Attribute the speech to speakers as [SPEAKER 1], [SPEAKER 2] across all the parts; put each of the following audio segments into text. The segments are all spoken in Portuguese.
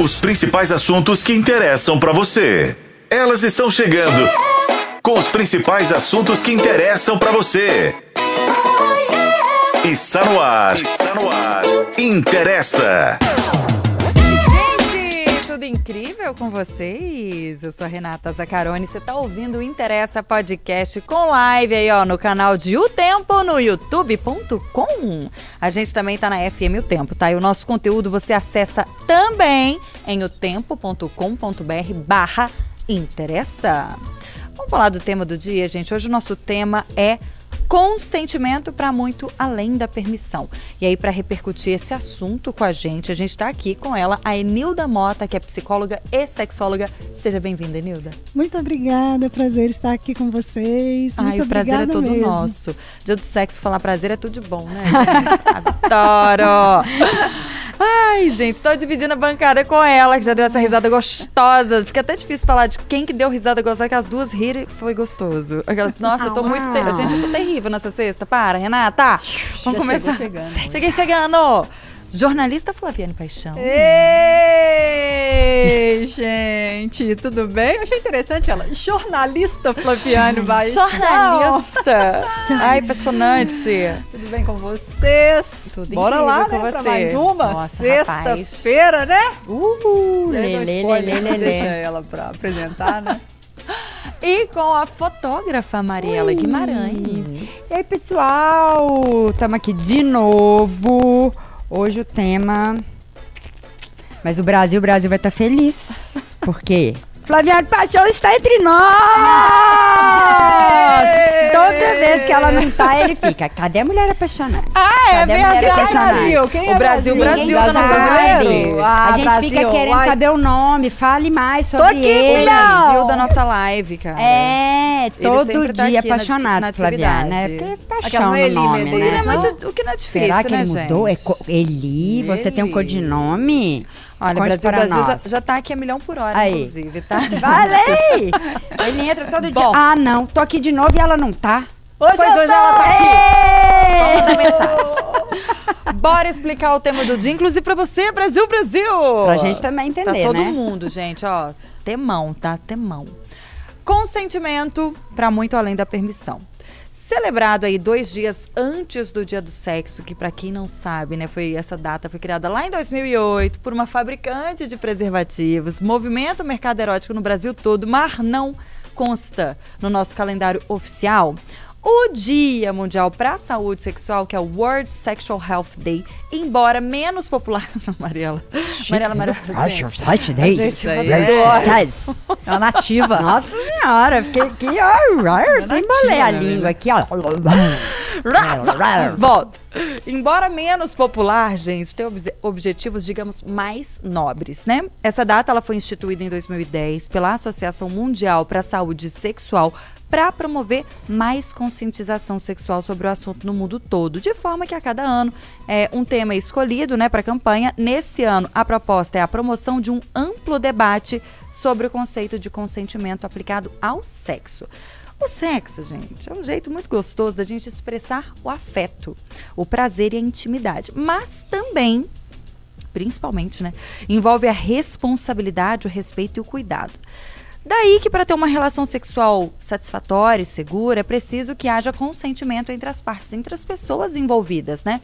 [SPEAKER 1] Os principais assuntos que interessam para você. Elas estão chegando com os principais assuntos que interessam para você. Está no ar. Está no ar. Interessa.
[SPEAKER 2] Com vocês? Eu sou a Renata Zacarone. Você tá ouvindo o Interessa Podcast com live aí, ó, no canal de O Tempo no youtube.com. A gente também tá na FM O Tempo, tá? E o nosso conteúdo você acessa também em otempo.com.br barra interessa. Vamos falar do tema do dia, gente. Hoje o nosso tema é consentimento para muito além da permissão. E aí, para repercutir esse assunto com a gente, a gente está aqui com ela, a Enilda Mota, que é psicóloga e sexóloga. Seja bem-vinda, Enilda.
[SPEAKER 3] Muito obrigada, prazer estar aqui com vocês.
[SPEAKER 2] Ai,
[SPEAKER 3] Muito
[SPEAKER 2] o prazer é todo
[SPEAKER 3] mesmo.
[SPEAKER 2] nosso. Dia do sexo, falar prazer é tudo de bom, né? Adoro! Ai, gente, tô dividindo a bancada com ela, que já deu essa risada gostosa. Fica até difícil falar de quem que deu risada gostosa, que as duas riram e foi gostoso. Aquelas, nossa, eu tô muito. Ter... Gente, eu tô terrível nessa sexta. Para, Renata. Vamos começar.
[SPEAKER 4] chegando.
[SPEAKER 2] Cheguei chegando. Jornalista Flaviane Paixão.
[SPEAKER 4] Ei, gente, tudo bem? Eu achei interessante ela. Jornalista Flaviane Baixão.
[SPEAKER 2] Jornalista. Ai, impressionante.
[SPEAKER 4] Tudo bem com vocês?
[SPEAKER 2] Tudo
[SPEAKER 4] Bora lá,
[SPEAKER 2] com
[SPEAKER 4] né, pra
[SPEAKER 2] você.
[SPEAKER 4] mais uma. Sexta-feira, né?
[SPEAKER 2] Uh,
[SPEAKER 4] E aí, não
[SPEAKER 2] lê, lê,
[SPEAKER 4] spoiler,
[SPEAKER 2] lê, lê,
[SPEAKER 4] Deixa ela pra apresentar, né?
[SPEAKER 2] E com a fotógrafa Mariela Guimarães.
[SPEAKER 5] E aí, pessoal? Estamos aqui de novo. Hoje o tema. Mas o Brasil, o Brasil vai estar feliz. Por quê? Flaviane Paixão está entre nós! Toda vez que ela não tá, ele fica. Cadê a mulher apaixonada?
[SPEAKER 2] Ah,
[SPEAKER 5] Cadê a mulher apaixonada?
[SPEAKER 4] Brasil, quem é
[SPEAKER 2] O Brasil,
[SPEAKER 4] Brasil?
[SPEAKER 2] Brasil.
[SPEAKER 4] Ah,
[SPEAKER 5] a gente
[SPEAKER 4] Brasil,
[SPEAKER 5] fica querendo
[SPEAKER 4] uai.
[SPEAKER 5] saber o nome. Fale mais sobre
[SPEAKER 4] aqui,
[SPEAKER 5] ele.
[SPEAKER 2] Brasil da nossa live, cara.
[SPEAKER 5] É, todo
[SPEAKER 2] tá
[SPEAKER 5] dia
[SPEAKER 2] aqui na-
[SPEAKER 5] apaixonado,
[SPEAKER 2] na
[SPEAKER 5] Flaviane, né? Porque é paixão no nome,
[SPEAKER 2] é
[SPEAKER 5] né?
[SPEAKER 2] muito, o que não é difícil,
[SPEAKER 5] Será que
[SPEAKER 2] né,
[SPEAKER 5] ele mudou? É
[SPEAKER 2] gente?
[SPEAKER 5] Eli, você tem um codinome?
[SPEAKER 2] Olha,
[SPEAKER 5] Conte
[SPEAKER 2] Brasil,
[SPEAKER 5] para
[SPEAKER 2] Brasil já,
[SPEAKER 5] nós.
[SPEAKER 2] já tá aqui a milhão por hora,
[SPEAKER 5] Aí.
[SPEAKER 2] inclusive, tá?
[SPEAKER 5] Falei! Ele entra todo dia.
[SPEAKER 2] Bom.
[SPEAKER 5] Ah, não, tô aqui de novo e ela não tá.
[SPEAKER 4] Hoje
[SPEAKER 2] Pois hoje
[SPEAKER 4] tô-
[SPEAKER 2] ela tá aqui. Vamos mensagem. Bora explicar o tema do dia, inclusive pra você, Brasil, Brasil!
[SPEAKER 5] Pra gente também entender,
[SPEAKER 2] todo
[SPEAKER 5] né?
[SPEAKER 2] mundo, gente, ó. Temão, tá? Temão. Consentimento para muito além da permissão. Celebrado aí dois dias antes do dia do sexo, que para quem não sabe, né, foi essa data foi criada lá em 2008 por uma fabricante de preservativos, movimento mercado erótico no Brasil todo, mas não consta no nosso calendário oficial. O Dia Mundial para a Saúde Sexual, que é o World Sexual Health Day, embora menos popular. Mariela. Mariela, Mariela. gente. A gente
[SPEAKER 4] Isso aí
[SPEAKER 2] adora.
[SPEAKER 4] É uma nativa.
[SPEAKER 5] Nossa senhora, fiquei aqui, ó. Tem embolei a
[SPEAKER 4] né,
[SPEAKER 5] língua aqui, ó.
[SPEAKER 2] Volta. Embora menos popular, gente, tem obje- objetivos, digamos, mais nobres, né? Essa data ela foi instituída em 2010 pela Associação Mundial para a Saúde Sexual para promover mais conscientização sexual sobre o assunto no mundo todo, de forma que a cada ano é um tema escolhido, né, para a campanha. Nesse ano, a proposta é a promoção de um amplo debate sobre o conceito de consentimento aplicado ao sexo. O sexo, gente, é um jeito muito gostoso da gente expressar o afeto, o prazer e a intimidade, mas também, principalmente, né, envolve a responsabilidade, o respeito e o cuidado. Daí que para ter uma relação sexual satisfatória e segura, é preciso que haja consentimento entre as partes, entre as pessoas envolvidas, né?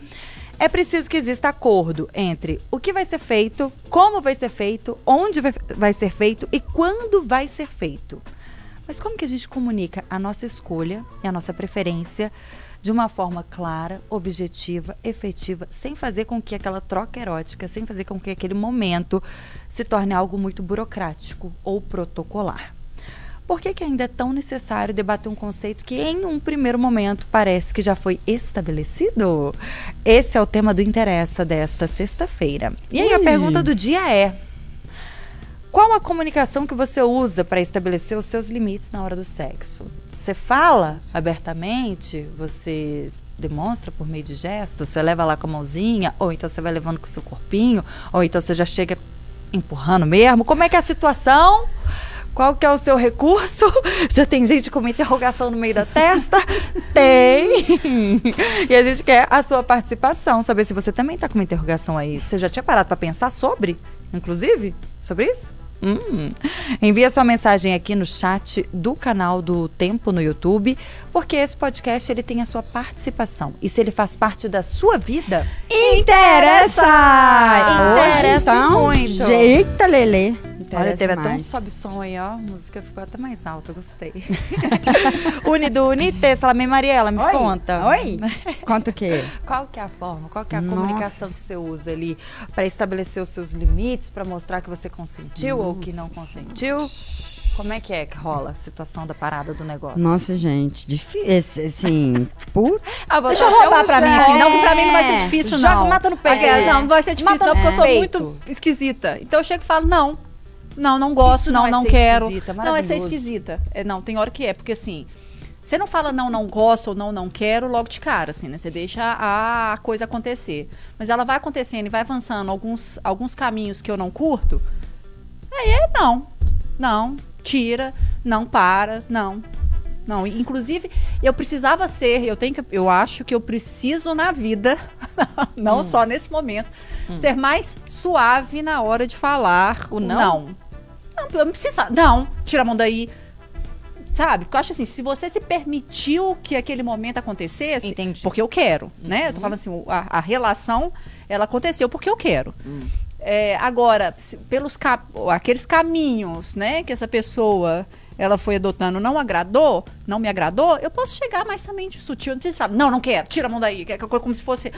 [SPEAKER 2] É preciso que exista acordo entre o que vai ser feito, como vai ser feito, onde vai- ser feito e quando vai ser feito. Mas como que a gente comunica a nossa escolha e a nossa preferência de uma forma clara, objetiva, efetiva, sem fazer com que aquela troca erótica, sem fazer com que aquele momento se torne algo muito burocrático ou protocolar? Por que, que ainda é tão necessário debater um conceito que, em um primeiro momento, parece que já foi estabelecido? Esse é o tema do Interessa desta sexta-feira. E aí, a pergunta do dia é: qual a comunicação que você usa para estabelecer os seus limites na hora do sexo? Você fala abertamente? Você demonstra por meio de gestos? Você leva lá com a mãozinha? Ou então você vai levando com o seu corpinho? Ou então você já chega empurrando mesmo? Como é que é a situação? Qual que é o seu recurso? Já tem gente com uma interrogação no meio da testa? tem! E a gente quer a sua participação, saber se você também tá com uma interrogação aí. Você já tinha parado para pensar sobre, inclusive, sobre isso? Hum. Envia sua mensagem aqui no chat do canal do Tempo no YouTube, porque esse podcast ele tem a sua participação. E se ele faz parte da sua vida,
[SPEAKER 5] Interessa!
[SPEAKER 2] Interessa
[SPEAKER 5] Hoje, então,
[SPEAKER 2] muito.
[SPEAKER 5] Eita, Lelê.
[SPEAKER 2] Olha, teve até um
[SPEAKER 5] mais.
[SPEAKER 2] sobe-som aí, ó. A música ficou até mais alta, gostei. Unido, Unite, Salamé Mariela, me
[SPEAKER 5] Oi?
[SPEAKER 2] conta.
[SPEAKER 5] Oi? Conta o quê?
[SPEAKER 2] Qual que é a forma, qual que é a
[SPEAKER 5] Nossa.
[SPEAKER 2] comunicação que você usa ali para estabelecer os seus limites, para mostrar que você consentiu ou que não consentiu? Como é que é que rola a situação da parada do negócio?
[SPEAKER 5] Nossa, gente, difícil, assim, puta.
[SPEAKER 2] Ah,
[SPEAKER 4] Deixa eu roubar pra mim aqui. Não, pra mim não vai
[SPEAKER 2] É.
[SPEAKER 4] ser difícil,
[SPEAKER 2] Joga,
[SPEAKER 4] não.
[SPEAKER 2] mata no peito.
[SPEAKER 4] Ah, Não, não vai ser difícil,
[SPEAKER 2] Mata
[SPEAKER 4] não, porque eu
[SPEAKER 2] no
[SPEAKER 4] sou muito esquisita. Então eu chego e falo, não. Não, não gosto,
[SPEAKER 2] Isso não
[SPEAKER 4] não,
[SPEAKER 2] é
[SPEAKER 4] não quero.
[SPEAKER 2] esquisita,
[SPEAKER 4] não, é ser
[SPEAKER 2] maravilhoso.
[SPEAKER 4] esquisita. É, não, tem hora que é, porque assim. Você não fala não, não gosto ou não, não quero logo de cara, assim, né? Você deixa a coisa acontecer. Mas ela vai acontecendo e vai avançando alguns, alguns caminhos que eu não curto. Aí é não. Não. Tira. Não para. Não. Não. Inclusive, eu precisava ser, eu tenho que, eu acho que eu preciso na vida, não
[SPEAKER 2] Hum.
[SPEAKER 4] só nesse momento, ser mais suave na hora de falar
[SPEAKER 2] O não?
[SPEAKER 4] Não, não eu não preciso falar. Não, tira a mão daí. Sabe? Porque eu acho assim, se você se permitiu que aquele momento acontecesse,
[SPEAKER 2] Entendi.
[SPEAKER 4] porque eu quero, né? Eu tô falando assim, a, a relação, ela aconteceu porque eu quero. É, agora, pelos aqueles caminhos, né, que essa pessoa ela foi adotando não agradou, não me agradou, eu posso chegar mais também sutil. Não precisa falar, não, não quero, tira a mão daí, que é como se fosse.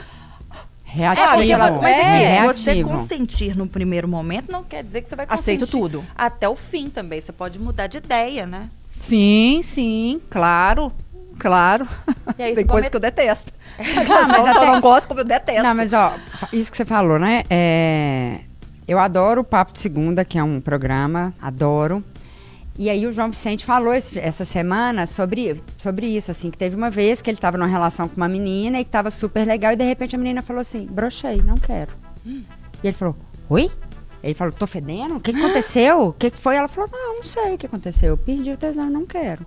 [SPEAKER 5] Reativo.
[SPEAKER 2] É, porque ela- mas aqui,
[SPEAKER 4] É,
[SPEAKER 2] você consentir no primeiro momento não quer dizer que você vai consentir
[SPEAKER 4] Aceito tudo.
[SPEAKER 2] até o fim também. Você pode mudar de ideia, né?
[SPEAKER 4] Sim, sim, claro, claro.
[SPEAKER 2] E aí,
[SPEAKER 4] Tem
[SPEAKER 2] come-
[SPEAKER 4] que eu detesto.
[SPEAKER 5] mas
[SPEAKER 4] Não, só
[SPEAKER 5] até-
[SPEAKER 4] não gosto como eu detesto.
[SPEAKER 5] Não, mas ó, isso que você falou, né? É, eu adoro o Papo de Segunda, que é um programa, adoro. E aí o João Vicente falou esse- essa semana sobre, sobre isso, assim, que teve uma vez que ele estava numa relação com uma menina e que estava super legal, e de repente a menina falou assim, brochei, não quero. E ele falou, oi? Ele falou, tô fedendo? O que, que aconteceu? O que, que foi? Ela falou, não, não sei o que aconteceu. Eu perdi o tesão, não quero.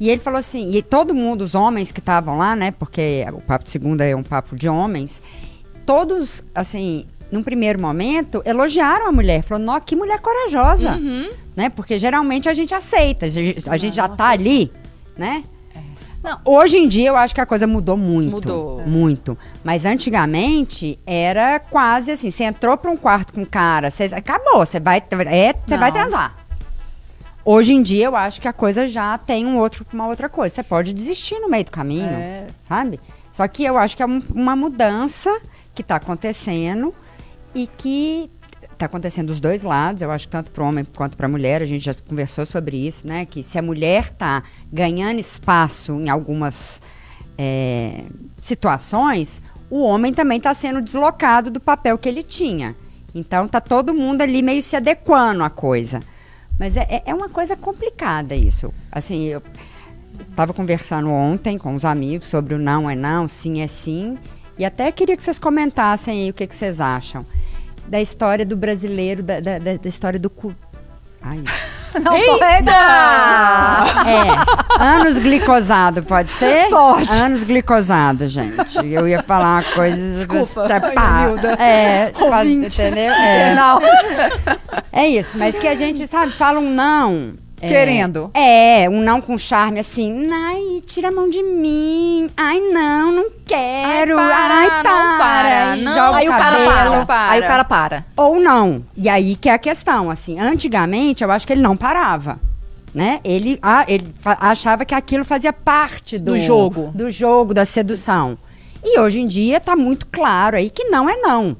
[SPEAKER 5] E ele falou assim, e todo mundo, os homens que estavam lá, né? Porque o papo de segunda é um papo de homens, todos, assim, num primeiro momento, elogiaram a mulher. Falou, nó, que mulher corajosa. Né? Porque geralmente a gente aceita, a gente, a gente já tá ali, né?
[SPEAKER 4] Não.
[SPEAKER 5] Hoje em dia eu acho que a coisa mudou muito.
[SPEAKER 2] Mudou.
[SPEAKER 5] Muito. Mas antigamente era quase assim: você entrou pra um quarto com um cara, você, acabou, você vai, é, você vai transar. Hoje em dia eu acho que a coisa já tem um outro, uma outra coisa. Você pode desistir no meio do caminho,
[SPEAKER 4] É.
[SPEAKER 5] sabe? Só que eu acho que é um- uma mudança que está acontecendo e que está acontecendo dos dois lados. Eu acho que tanto para o homem quanto para a mulher. A gente já conversou sobre isso, né? Que se a mulher está ganhando espaço em algumas é, situações, o homem também está sendo deslocado do papel que ele tinha. Então tá todo mundo ali meio se adequando à coisa. Mas é, é- é uma coisa complicada isso. Assim, eu estava conversando ontem com os amigos sobre o não é não, sim é sim. E até queria que vocês comentassem aí o que, que vocês acham. Da história do brasileiro, da, da, da- história do cu. Ai.
[SPEAKER 4] Não, Eita!
[SPEAKER 5] É, anos glicosado, pode ser?
[SPEAKER 4] Pode.
[SPEAKER 5] Anos glicosado, gente. Eu ia falar uma coisa.
[SPEAKER 4] Desculpa,
[SPEAKER 5] Pá,
[SPEAKER 4] Nilda.
[SPEAKER 5] É, faz-
[SPEAKER 4] Ouvintes.
[SPEAKER 5] entendeu? É. É isso, mas que a gente, sabe, fala um não. É,
[SPEAKER 4] Querendo.
[SPEAKER 5] É, um não com charme assim. Ai, tira a mão de mim. Ai, não, não quero.
[SPEAKER 2] Ai, para,
[SPEAKER 5] Ai,
[SPEAKER 2] não
[SPEAKER 5] para.
[SPEAKER 2] para,
[SPEAKER 5] E
[SPEAKER 2] não.
[SPEAKER 5] joga
[SPEAKER 4] Aí o cara para.
[SPEAKER 2] para.
[SPEAKER 4] Aí o cara para.
[SPEAKER 5] Ou não. E aí que é a questão, assim. Antigamente, eu acho que ele não parava. Né? Ele, ah, ele achava que aquilo fazia parte do,
[SPEAKER 4] Do jogo.
[SPEAKER 5] Do jogo, da sedução. E hoje em dia tá muito claro aí que não é não.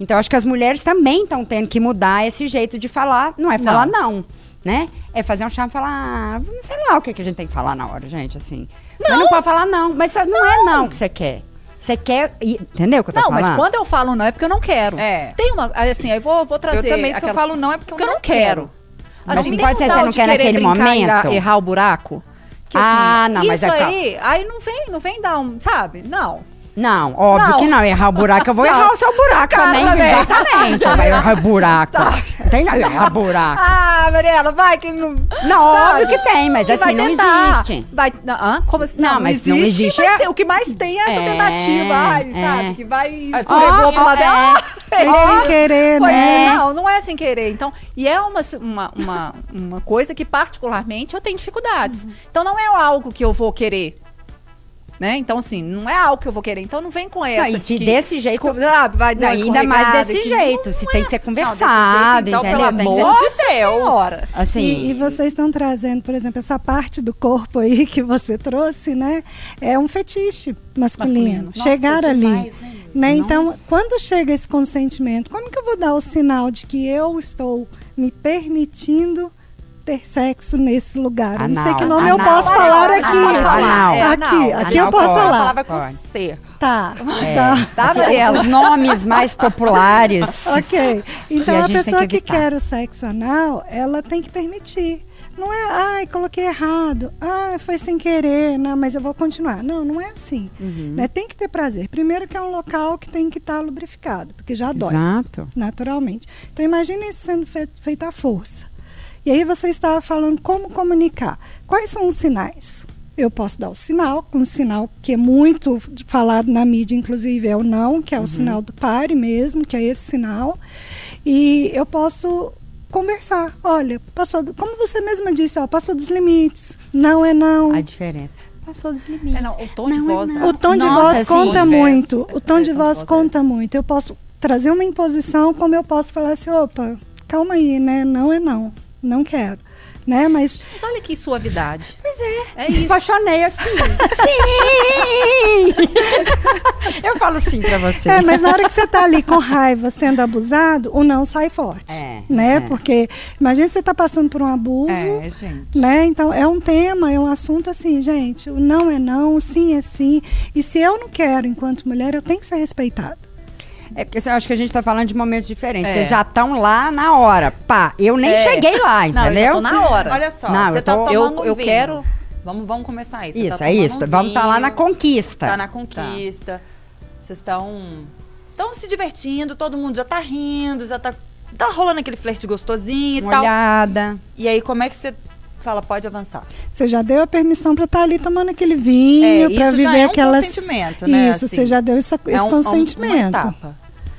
[SPEAKER 5] Então, acho que as mulheres também estão tendo que mudar esse jeito de falar. Não é falar não, né? É fazer um charme e falar, ah, sei lá o que, que a gente tem que falar na hora, gente, assim. Mas não pode falar não. Mas não, é não que você quer. Você quer. Entendeu o que eu tô
[SPEAKER 4] Não,
[SPEAKER 5] falando?
[SPEAKER 4] mas quando eu falo não é porque eu não quero.
[SPEAKER 2] É.
[SPEAKER 4] Tem uma. Assim, eu vou, vou trazer.
[SPEAKER 2] Eu também, se eu falo não, é porque eu,
[SPEAKER 4] Porque eu
[SPEAKER 2] não
[SPEAKER 4] não quero.
[SPEAKER 5] Mas
[SPEAKER 4] Assim,
[SPEAKER 5] não pode ser que você não quer naquele momento?
[SPEAKER 4] errar- Errar o buraco. Que,
[SPEAKER 5] Ah,
[SPEAKER 4] assim,
[SPEAKER 5] não, mas é
[SPEAKER 4] aí, aí não vem, não vem dar um, sabe? Não.
[SPEAKER 5] Não, óbvio
[SPEAKER 4] Não.
[SPEAKER 5] que não. Errar o buraco, eu vou errar o seu buraco também.
[SPEAKER 4] também.
[SPEAKER 5] Exatamente. Vou errar o buraco. Tem que errar buraco.
[SPEAKER 4] Ah, Mariela, vai que não.
[SPEAKER 5] Não,
[SPEAKER 4] Sabe?
[SPEAKER 5] óbvio que tem, mas
[SPEAKER 4] Que
[SPEAKER 5] assim,
[SPEAKER 4] vai
[SPEAKER 5] não existe.
[SPEAKER 4] Vai, não? Como assim?
[SPEAKER 5] Não, mas não existe,
[SPEAKER 4] mas
[SPEAKER 5] é-
[SPEAKER 4] tem- o que mais tem é essa
[SPEAKER 5] É,
[SPEAKER 4] tentativa, ai,
[SPEAKER 5] é.
[SPEAKER 4] sabe? Que vai escorregou pro lado
[SPEAKER 5] é.
[SPEAKER 4] dela.
[SPEAKER 3] Foi sem querer, né?
[SPEAKER 4] Não, não é sem querer. Então, e é uma, uma, uma, uma coisa que, particularmente, eu tenho dificuldades.
[SPEAKER 5] Uhum.
[SPEAKER 4] Então, não é algo que eu vou querer. Né? Então, assim, não é algo que eu vou querer. Então, não vem com essa.
[SPEAKER 5] e
[SPEAKER 4] de
[SPEAKER 5] se
[SPEAKER 4] que-
[SPEAKER 5] desse jeito-
[SPEAKER 4] Desculpa, sabe, vai dar
[SPEAKER 5] Não, ainda mais desse jeito.
[SPEAKER 4] não
[SPEAKER 5] Se
[SPEAKER 4] é-
[SPEAKER 5] tem que ser
[SPEAKER 2] Não, desse
[SPEAKER 5] conversado,
[SPEAKER 2] jeito, então,
[SPEAKER 5] entendeu?
[SPEAKER 2] pelo
[SPEAKER 5] ser.
[SPEAKER 2] amor de Deus.
[SPEAKER 4] Senhora.
[SPEAKER 5] Assim,
[SPEAKER 3] E, e vocês estão trazendo, por exemplo, essa parte do corpo aí que você trouxe, né? É um fetiche masculino.
[SPEAKER 4] Masculino. Nossa,
[SPEAKER 3] Chegar ali.
[SPEAKER 2] demais, né, menina?
[SPEAKER 3] Né? Então, quando chega esse consentimento, como que eu vou dar o sinal de que eu estou me permitindo ter sexo nesse lugar? Eu não sei
[SPEAKER 5] Anal.
[SPEAKER 3] que nome eu
[SPEAKER 5] Anal.
[SPEAKER 3] posso
[SPEAKER 4] Anal.
[SPEAKER 3] falar
[SPEAKER 4] Anal.
[SPEAKER 3] aqui.
[SPEAKER 5] Anal.
[SPEAKER 4] É,
[SPEAKER 3] Aqui,
[SPEAKER 4] anal.
[SPEAKER 3] aqui eu
[SPEAKER 5] Anal
[SPEAKER 3] posso falar.
[SPEAKER 2] palavra com. C.
[SPEAKER 3] Tá,
[SPEAKER 5] É.
[SPEAKER 3] tá.
[SPEAKER 4] Tá,
[SPEAKER 5] Assim? Os nomes mais populares.
[SPEAKER 3] Ok. Então
[SPEAKER 5] a
[SPEAKER 3] a, pessoa
[SPEAKER 5] que
[SPEAKER 3] que, quer o sexo anal, ela tem que permitir. Não é, ai, coloquei errado. Ah, foi sem querer, não, mas eu vou continuar. Não, não é assim.
[SPEAKER 5] Uhum.
[SPEAKER 3] Né? Tem que ter prazer. Primeiro que é um local que tem que estar lubrificado, porque já dói,
[SPEAKER 5] Exato.
[SPEAKER 3] naturalmente. Então imagine isso sendo fe feito à força. E aí você estava falando como comunicar. Quais são os sinais? Eu posso dar o sinal, um sinal que é muito falado na mídia, inclusive, é o não, que é o sinal do pare mesmo, que é esse sinal. E eu posso conversar. Olha, passou, do- como você mesma disse, ó, passou dos limites. Não é não.
[SPEAKER 5] A diferença. Passou dos limites.
[SPEAKER 4] É, não, o tom de
[SPEAKER 5] Não é
[SPEAKER 4] voz.
[SPEAKER 5] não.
[SPEAKER 3] O tom de
[SPEAKER 5] Nossa,
[SPEAKER 3] voz
[SPEAKER 5] sim.
[SPEAKER 3] conta muito. O tom
[SPEAKER 4] É,
[SPEAKER 3] de
[SPEAKER 4] de
[SPEAKER 3] voz
[SPEAKER 4] voz é.
[SPEAKER 3] conta muito. Eu posso trazer uma imposição, como eu posso falar assim, opa, calma aí, né? Não é não. Não quero. Né? Mas
[SPEAKER 4] Mas olha que suavidade.
[SPEAKER 5] Pois é.
[SPEAKER 4] É isso.
[SPEAKER 5] Apaixonei assim. sim! Eu falo sim pra você.
[SPEAKER 3] É, mas na hora que você tá ali com raiva, sendo abusado, o não sai forte.
[SPEAKER 5] É,
[SPEAKER 3] né?
[SPEAKER 5] é.
[SPEAKER 3] Porque imagina você tá passando por um abuso,
[SPEAKER 2] É, gente.
[SPEAKER 3] né? Então é um tema, é um assunto assim, gente. O não é não, o sim é sim. E se eu não quero, enquanto mulher, eu tenho que ser respeitada.
[SPEAKER 5] É porque eu acho que a gente tá falando de momentos diferentes.
[SPEAKER 4] É.
[SPEAKER 5] Vocês já estão lá na hora. Pá, eu nem
[SPEAKER 4] É.
[SPEAKER 5] cheguei lá,
[SPEAKER 4] Não, eu já
[SPEAKER 5] entendeu?
[SPEAKER 4] tô na hora.
[SPEAKER 2] Olha só,
[SPEAKER 5] Não,
[SPEAKER 2] você
[SPEAKER 5] eu
[SPEAKER 2] tá
[SPEAKER 5] tô-
[SPEAKER 2] tomando
[SPEAKER 4] eu- eu
[SPEAKER 2] vinho.
[SPEAKER 4] quero-
[SPEAKER 2] Vamos, vamos começar isso. Você
[SPEAKER 5] Isso,
[SPEAKER 2] tá
[SPEAKER 5] é isso.
[SPEAKER 2] um
[SPEAKER 5] Vamos estar lá
[SPEAKER 2] vinho,
[SPEAKER 5] na conquista.
[SPEAKER 2] Tá na conquista. Vocês estão estão se divertindo, todo mundo já tá rindo, já tá tá rolando aquele flerte gostosinho e
[SPEAKER 5] Uma
[SPEAKER 2] tal.
[SPEAKER 5] olhada.
[SPEAKER 2] E aí como é que você fala pode avançar?
[SPEAKER 3] Você já deu a permissão para estar ali tomando aquele vinho,
[SPEAKER 2] É,
[SPEAKER 3] para viver
[SPEAKER 2] já é um
[SPEAKER 3] aquelas.
[SPEAKER 2] consentimento, né,
[SPEAKER 3] Isso,
[SPEAKER 2] assim.
[SPEAKER 3] você já deu essa- esse
[SPEAKER 2] é um, é um-
[SPEAKER 3] consentimento.
[SPEAKER 2] uma etapa.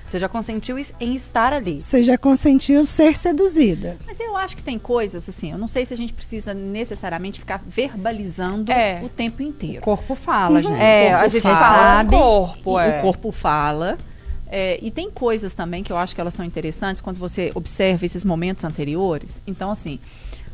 [SPEAKER 2] Você já consentiu em estar ali.
[SPEAKER 3] Você já consentiu ser seduzida.
[SPEAKER 4] Mas eu acho que tem coisas, assim, eu não sei se a gente precisa necessariamente ficar verbalizando
[SPEAKER 2] É.
[SPEAKER 4] o tempo inteiro.
[SPEAKER 5] O corpo fala, gente.
[SPEAKER 2] É,
[SPEAKER 5] O
[SPEAKER 2] a gente
[SPEAKER 5] fala.
[SPEAKER 4] E
[SPEAKER 2] corpo, é.
[SPEAKER 4] O corpo fala. É, e tem coisas também que eu acho que elas são interessantes quando você observa esses momentos anteriores. Então, assim,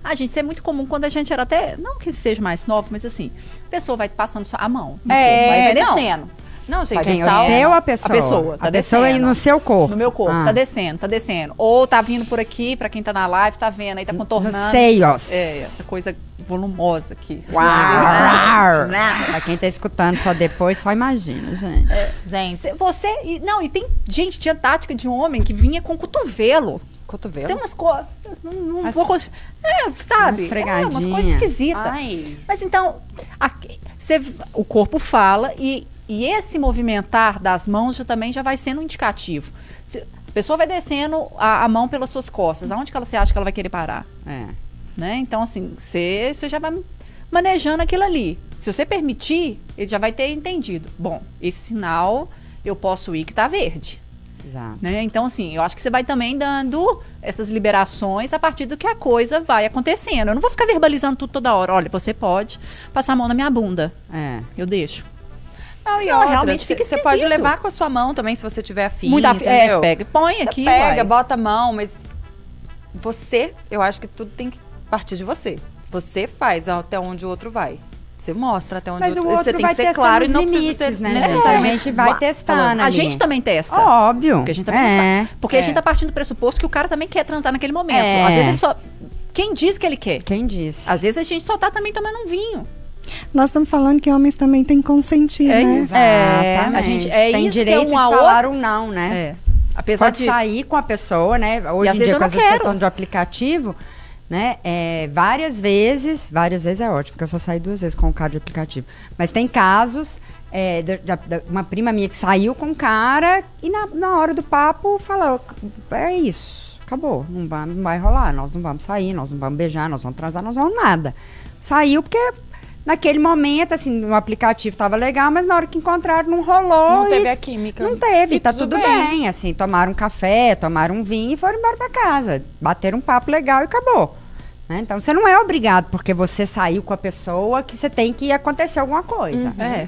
[SPEAKER 4] a gente, isso é muito comum quando a gente era até, não que seja mais novo, mas assim, a pessoa vai passando só a mão.
[SPEAKER 2] É,
[SPEAKER 4] corpo, vai
[SPEAKER 2] não. Não, gente,
[SPEAKER 5] Quem,
[SPEAKER 2] é sal-
[SPEAKER 5] seu ou a pessoa?
[SPEAKER 4] A pessoa, tá
[SPEAKER 5] a pessoa aí
[SPEAKER 4] descendo.
[SPEAKER 5] no seu corpo.
[SPEAKER 4] No meu corpo,
[SPEAKER 5] Ah.
[SPEAKER 4] tá descendo, tá descendo. Ou tá vindo por aqui, pra quem tá na live, tá vendo, aí tá contornando.
[SPEAKER 5] Nos seios.
[SPEAKER 4] É, essa coisa volumosa aqui.
[SPEAKER 5] Uau! pra quem tá escutando só depois, só imagina, gente.
[SPEAKER 2] Gente,
[SPEAKER 4] Cê- Você. e- Não, e tem. Gente, tinha tática de homem que vinha com cotovelo.
[SPEAKER 2] cotovelo.
[SPEAKER 4] Tem umas coisas. Não, não
[SPEAKER 5] As-
[SPEAKER 4] vou É, sabe?
[SPEAKER 5] Umas
[SPEAKER 4] É, umas coisas esquisitas.
[SPEAKER 2] Ai.
[SPEAKER 4] Mas então, aqui- cê- o corpo fala e, e esse movimentar das mãos já, também já vai sendo um indicativo. Se, a pessoa vai descendo a, a mão pelas suas costas. Aonde que ela se acha que ela vai querer parar?
[SPEAKER 5] É.
[SPEAKER 4] né? Então, assim, você já vai manejando aquilo ali. Se você permitir, ele já vai ter entendido. Bom, esse sinal eu posso ir que tá verde.
[SPEAKER 5] Exato.
[SPEAKER 4] Né? Então, assim, eu acho que você vai também dando essas liberações a partir do que a coisa vai acontecendo. Eu não vou ficar verbalizando tudo toda hora. Olha, você pode passar a mão na minha bunda.
[SPEAKER 5] É.
[SPEAKER 4] Eu deixo.
[SPEAKER 2] Não, e outra,
[SPEAKER 4] realmente fica
[SPEAKER 2] Você pode levar com a sua mão também, se você tiver afim,
[SPEAKER 4] Muito af... É, pega, põe
[SPEAKER 2] Você
[SPEAKER 4] aqui,
[SPEAKER 2] pega,
[SPEAKER 4] vai.
[SPEAKER 2] bota a mão, mas você, eu acho que tudo tem que partir de você. Você faz até onde o outro vai. Você mostra até onde
[SPEAKER 5] Mas o
[SPEAKER 2] Você
[SPEAKER 5] outro
[SPEAKER 2] tem
[SPEAKER 5] vai
[SPEAKER 2] que ser claro e não
[SPEAKER 5] limites,
[SPEAKER 2] precisa ser
[SPEAKER 5] né? A
[SPEAKER 2] necessariamente
[SPEAKER 5] gente vai testando
[SPEAKER 4] falando. A gente também testa.
[SPEAKER 5] Óbvio.
[SPEAKER 4] Porque a gente também não
[SPEAKER 5] é.
[SPEAKER 4] sabe. Porque a
[SPEAKER 2] é.
[SPEAKER 4] gente tá partindo do pressuposto que o cara também quer transar naquele momento.
[SPEAKER 5] É.
[SPEAKER 4] Às vezes ele só. Quem diz que ele quer?
[SPEAKER 5] Quem disse?
[SPEAKER 4] Às vezes a gente só tá também tomando um vinho.
[SPEAKER 3] Nós estamos falando que homens também têm que consentir,
[SPEAKER 4] É
[SPEAKER 3] né?
[SPEAKER 4] isso.
[SPEAKER 5] Exatamente.
[SPEAKER 4] a gente- é
[SPEAKER 5] Tem
[SPEAKER 4] isso que é
[SPEAKER 5] direito
[SPEAKER 4] uma
[SPEAKER 5] de falar um não, né?
[SPEAKER 4] É. Apesar
[SPEAKER 5] Pode
[SPEAKER 4] de.
[SPEAKER 5] sair com a pessoa, né? Hoje
[SPEAKER 4] às
[SPEAKER 5] em
[SPEAKER 4] vezes
[SPEAKER 5] dia,
[SPEAKER 4] eu
[SPEAKER 5] com
[SPEAKER 4] não
[SPEAKER 5] essa
[SPEAKER 4] quero.
[SPEAKER 5] questão de aplicativo, né? É, várias vezes, várias vezes é ótimo, porque eu só saí duas vezes com o cara de aplicativo. Mas tem casos, é, de, de- de uma prima minha que saiu com um cara e na, na hora do papo falou, é isso, acabou, não vai, não vai rolar, nós não vamos sair, nós não vamos beijar, nós vamos transar, nós não vamos nada. Saiu porque naquele momento, assim, no aplicativo tava legal, mas na hora que encontraram não rolou.
[SPEAKER 2] Não teve a química.
[SPEAKER 5] Não teve,
[SPEAKER 2] E
[SPEAKER 5] tá tudo, bem. assim, tomaram um café, tomaram um vinho e foram embora pra casa. Bateram um papo legal e acabou. né? Então você não é obrigado porque você saiu com a pessoa que você tem que acontecer alguma coisa.
[SPEAKER 4] É.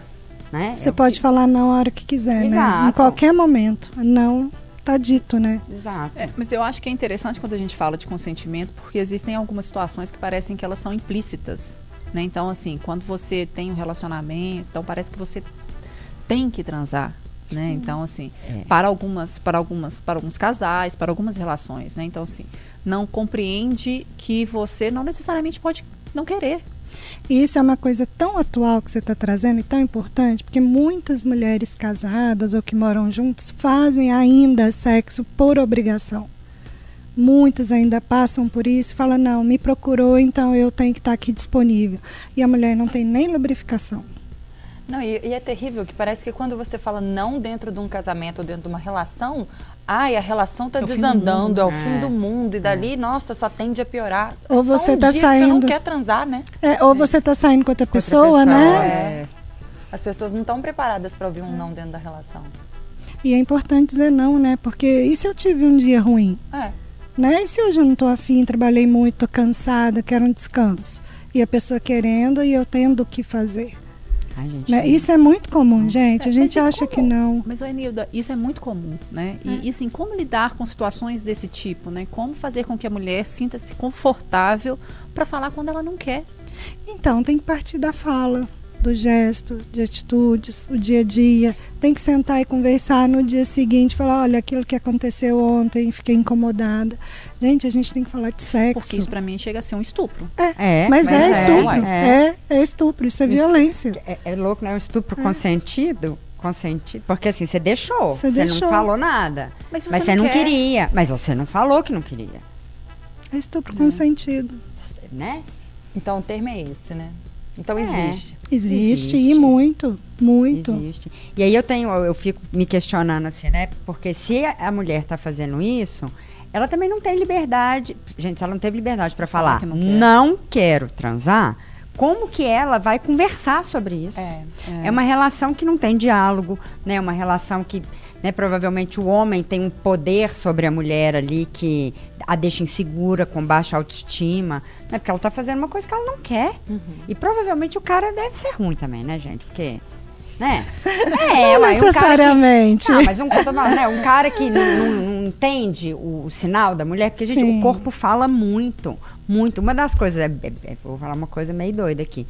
[SPEAKER 5] Né?
[SPEAKER 3] Você
[SPEAKER 5] Eu-
[SPEAKER 3] pode falar não a hora que quiser, né?
[SPEAKER 5] Exato.
[SPEAKER 3] Em qualquer momento. Não tá dito, né?
[SPEAKER 5] Exato.
[SPEAKER 4] É, mas eu acho que é interessante quando a gente fala de consentimento, porque existem algumas situações que parecem que elas são implícitas. Né? Então, assim, quando você tem um relacionamento, então parece que você tem que transar. Né? Então, assim,
[SPEAKER 5] É.
[SPEAKER 4] para algumas, para algumas, para alguns casais, para algumas relações, né? Então, assim, não compreende que você não necessariamente pode não querer.
[SPEAKER 3] E isso é uma coisa tão atual que você está trazendo e tão importante, porque muitas mulheres casadas ou que moram juntos fazem ainda sexo por obrigação. Muitas ainda passam por isso falam, não, me procurou, então eu tenho que estar aqui disponível. E a mulher não tem nem lubrificação.
[SPEAKER 2] Não, e, e é terrível que parece que quando você fala não dentro de um casamento ou dentro de uma relação, ai, a relação tá
[SPEAKER 4] É
[SPEAKER 2] desandando, é o
[SPEAKER 5] É.
[SPEAKER 2] fim do mundo, e dali, nossa, só tende a piorar.
[SPEAKER 3] Ou
[SPEAKER 2] É
[SPEAKER 3] você
[SPEAKER 2] um
[SPEAKER 3] tá
[SPEAKER 2] dia que você não
[SPEAKER 3] saindo-
[SPEAKER 2] quer transar, né?
[SPEAKER 3] É, ou você está saindo com outra
[SPEAKER 5] Outra
[SPEAKER 3] pessoa, né?
[SPEAKER 5] é.
[SPEAKER 2] As pessoas não estão preparadas para ouvir um não dentro da relação.
[SPEAKER 3] E é importante dizer não, né? Porque e se eu tive um dia ruim?
[SPEAKER 2] É.
[SPEAKER 3] Né? E se hoje eu não estou afim, trabalhei muito, tô cansada, quero um descanso? E a pessoa querendo e eu tendo o que fazer.
[SPEAKER 5] Ai, gente,
[SPEAKER 3] Né? Isso é muito comum, gente. A
[SPEAKER 4] É,
[SPEAKER 3] gente
[SPEAKER 4] e
[SPEAKER 3] acha
[SPEAKER 4] como-
[SPEAKER 3] que não.
[SPEAKER 4] Mas, ô, Enilda, isso é muito comum, né? E, e, assim, como lidar com situações desse tipo, né? Como fazer com que a mulher sinta-se confortável para falar quando ela não quer?
[SPEAKER 3] Então, tem que partir da fala, do gesto, de atitudes, o dia a dia. Tem que sentar e conversar no dia seguinte, falar, olha, aquilo que aconteceu ontem, fiquei incomodada. Gente, a gente tem que falar de sexo.
[SPEAKER 4] Porque isso para mim chega a ser um estupro.
[SPEAKER 5] É,
[SPEAKER 3] mas, é,
[SPEAKER 5] mas é,
[SPEAKER 3] estupro.
[SPEAKER 5] é.
[SPEAKER 3] É, é estupro, isso é violência.
[SPEAKER 5] É, é louco, né? Um estupro consentido. Consentido. Porque assim, você deixou.
[SPEAKER 3] Você
[SPEAKER 5] Você
[SPEAKER 3] deixou.
[SPEAKER 5] não falou nada.
[SPEAKER 4] Mas você
[SPEAKER 5] Mas você
[SPEAKER 4] não
[SPEAKER 5] não
[SPEAKER 4] quer.
[SPEAKER 5] queria. Mas você não falou que não queria.
[SPEAKER 3] É estupro consentido.
[SPEAKER 5] Né?
[SPEAKER 2] Então o termo é esse, né? Então
[SPEAKER 5] É.
[SPEAKER 2] existe.
[SPEAKER 3] Existe,
[SPEAKER 5] Existe.
[SPEAKER 3] e muito, muito.
[SPEAKER 5] Existe. E aí eu tenho, eu fico me questionando assim, né? Porque se a mulher tá fazendo isso, ela também não tem liberdade. Gente, se ela não teve liberdade para falar,
[SPEAKER 4] que não quer.
[SPEAKER 5] não quero transar, como que ela vai conversar sobre isso?
[SPEAKER 2] É,
[SPEAKER 5] É uma relação que não tem diálogo, né? Uma relação que, né, provavelmente o homem tem um poder sobre a mulher ali que a deixa insegura, com baixa autoestima, né? Porque ela tá fazendo uma coisa que ela não quer.
[SPEAKER 3] Uhum.
[SPEAKER 5] E provavelmente o cara deve ser ruim também, né, gente? Porque, né? É,
[SPEAKER 3] Não
[SPEAKER 5] ué, um cara que-
[SPEAKER 3] necessariamente.
[SPEAKER 5] não, mas um, né, um cara que não, não- não entende o, o sinal da mulher, porque, gente,
[SPEAKER 3] Sim.
[SPEAKER 5] o corpo fala muito, muito. Uma das coisas, é, é- é- vou falar uma coisa meio doida aqui,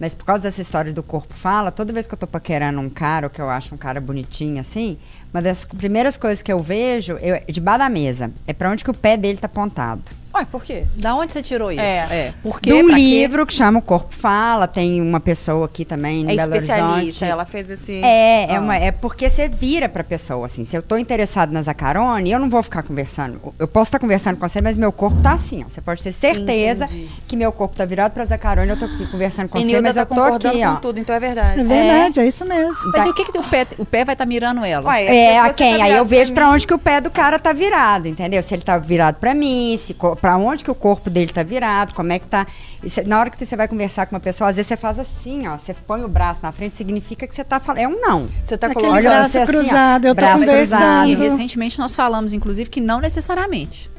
[SPEAKER 5] mas por causa dessa história do corpo fala, toda vez que eu tô paquerando um cara, ou que eu acho um cara bonitinho assim, uma das primeiras coisas que eu vejo, eu, debaixo da mesa, é pra onde que o pé dele tá apontado.
[SPEAKER 2] Ué, por quê?
[SPEAKER 4] Da onde você tirou isso?
[SPEAKER 2] É.
[SPEAKER 4] Por quê?
[SPEAKER 5] De um
[SPEAKER 4] Pra quê?
[SPEAKER 5] livro que chama O Corpo Fala, tem uma pessoa aqui também em
[SPEAKER 2] É
[SPEAKER 5] Belo
[SPEAKER 2] especialista,
[SPEAKER 5] Horizonte.
[SPEAKER 2] ela fez esse.
[SPEAKER 5] É, é,
[SPEAKER 2] Ah.
[SPEAKER 5] uma, é porque você vira pra pessoa, assim. Se eu tô interessado na Zacarone, eu não vou ficar conversando. Eu posso estar conversando com você, mas meu corpo tá assim, ó. Você pode ter certeza
[SPEAKER 2] Entendi.
[SPEAKER 5] que meu corpo tá virado pra Zacarone, eu tô aqui conversando com
[SPEAKER 2] E
[SPEAKER 5] você,
[SPEAKER 2] Nilda
[SPEAKER 5] mas
[SPEAKER 2] tá
[SPEAKER 5] eu tô aqui,
[SPEAKER 2] com
[SPEAKER 5] ó.
[SPEAKER 2] tudo, então é verdade.
[SPEAKER 3] É verdade, é, isso mesmo.
[SPEAKER 4] Mas e o que, que o pé, o pé vai estar mirando ela?
[SPEAKER 2] Ué,
[SPEAKER 5] É, a
[SPEAKER 2] você
[SPEAKER 5] quem?
[SPEAKER 2] tá
[SPEAKER 5] Aí eu vejo
[SPEAKER 2] pra
[SPEAKER 5] pra
[SPEAKER 2] mim-
[SPEAKER 5] onde que o pé do cara tá virado, entendeu? Se ele tá virado pra mim, se co- pra onde que o corpo dele tá virado, como é que tá. E cê- na hora que você vai conversar com uma pessoa, às vezes você faz assim, ó. Você põe o braço na frente, significa que você tá falando. É um não.
[SPEAKER 2] Você tá colocando.
[SPEAKER 3] Braço
[SPEAKER 5] assim, ó,
[SPEAKER 3] cruzado, eu tô
[SPEAKER 5] braço
[SPEAKER 4] E
[SPEAKER 3] conversando.
[SPEAKER 4] recentemente nós falamos, inclusive, que não necessariamente.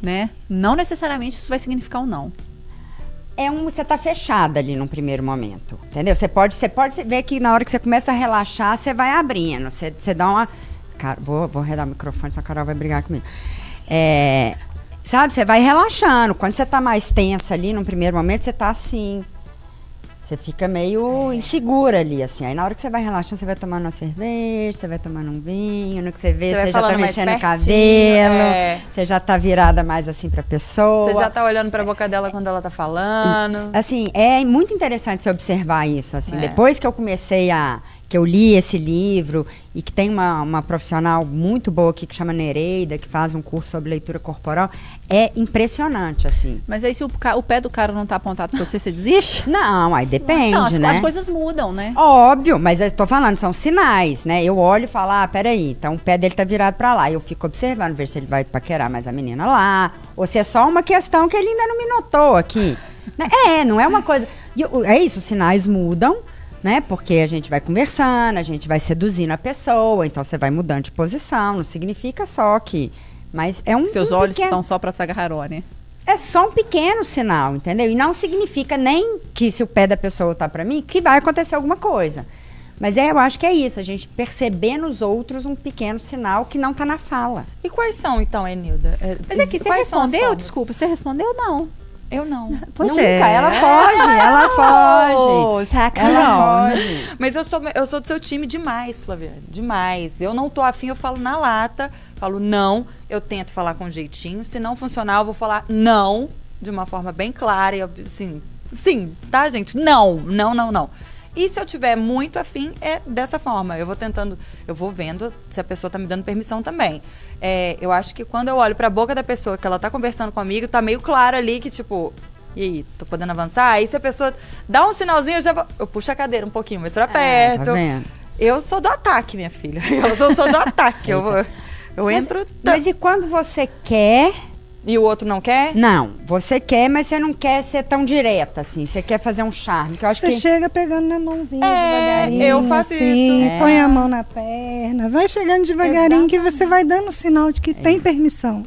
[SPEAKER 4] Né? Não necessariamente isso vai significar um não.
[SPEAKER 5] é um você tá fechada ali num primeiro momento, entendeu? Você pode, você pode ver que na hora que você começa a relaxar, você vai abrindo, você, você dá uma, cara, vou, vou redar o microfone, senão a Carol vai brigar comigo. É, sabe, você vai relaxando. Quando você tá mais tensa ali num primeiro momento, você tá assim. Você fica meio insegura ali, assim. Aí na hora que você vai relaxando, você vai tomando uma cerveja, você vai tomando um vinho, no que você vê,
[SPEAKER 2] Você
[SPEAKER 5] você, já tá mexendo o cabelo,
[SPEAKER 2] é.
[SPEAKER 5] você já tá virada mais assim pra pessoa.
[SPEAKER 2] Você já tá olhando pra boca dela quando ela tá falando.
[SPEAKER 5] Assim, é muito interessante você observar isso. Assim,
[SPEAKER 2] É.
[SPEAKER 5] depois que eu comecei a. que eu li esse livro e que tem uma, uma profissional muito boa aqui que chama Nereida, que faz um curso sobre leitura corporal, é impressionante, assim.
[SPEAKER 4] Mas aí se o, o pé do cara não tá apontado pra você, você desiste?
[SPEAKER 5] Não, aí depende,
[SPEAKER 4] não, as,
[SPEAKER 5] né?
[SPEAKER 4] as coisas mudam, né?
[SPEAKER 5] Óbvio, mas eu estou falando, são sinais, né? Eu olho e falo, ah, peraí, então o pé dele tá virado pra lá. Eu fico observando, ver se ele vai paquerar mais a menina lá, ou se é só uma questão que ele ainda não me notou aqui. Né? É, não é uma coisa. É isso, os sinais mudam, né? Porque a gente vai conversando, a gente vai seduzindo a pessoa, então você vai mudando de posição, não significa só que. Mas é um.
[SPEAKER 4] Seus
[SPEAKER 5] um
[SPEAKER 4] olhos
[SPEAKER 5] pequeno-
[SPEAKER 4] estão só pra Sagarrone.
[SPEAKER 5] é só um pequeno sinal, entendeu? E não significa nem que se o pé da pessoa tá pra mim, que vai acontecer alguma coisa. Mas é, eu acho que é isso, a gente perceber nos outros um pequeno sinal que não tá na fala.
[SPEAKER 2] E quais são, então, Enilda? É,
[SPEAKER 4] Mas é que você respondeu? Desculpa, você respondeu não.
[SPEAKER 2] Eu não.
[SPEAKER 4] Pois
[SPEAKER 5] Nunca,
[SPEAKER 4] é.
[SPEAKER 5] ela foge, ela foge. Ela foge.
[SPEAKER 2] Mas eu sou, eu sou do seu time demais, Flaviane. Demais. Eu não tô afim, eu falo na lata. Falo não. Eu tento falar com jeitinho. Se não funcionar, eu vou falar não. De uma forma bem clara. E assim, sim, tá, gente? Não, não, não, não. E se eu tiver muito afim, é dessa forma. Eu vou tentando, eu vou vendo se a pessoa tá me dando permissão também. É, eu acho que quando eu olho pra boca da pessoa que ela tá conversando comigo, tá meio claro ali que, tipo, e aí, tô podendo avançar? Aí se a pessoa dá um sinalzinho, eu já vou, eu puxo a cadeira um pouquinho mais pra perto.
[SPEAKER 5] tá?
[SPEAKER 2] Eu sou do ataque, minha filha. Eu sou, sou do ataque. Eu, vou- eu entro. tá-
[SPEAKER 5] Mas e quando você quer.
[SPEAKER 2] E o outro não quer?
[SPEAKER 5] Não, você quer, mas você não quer ser tão direta, assim. Você quer fazer um charme. Que eu acho
[SPEAKER 3] Você
[SPEAKER 5] que.
[SPEAKER 3] chega pegando na mãozinha
[SPEAKER 2] É,
[SPEAKER 3] devagarinho.
[SPEAKER 2] eu faço
[SPEAKER 3] assim,
[SPEAKER 2] isso.
[SPEAKER 3] Põe
[SPEAKER 5] É.
[SPEAKER 3] a mão na perna, vai chegando devagarinho que você vai dando sinal de que tem permissão.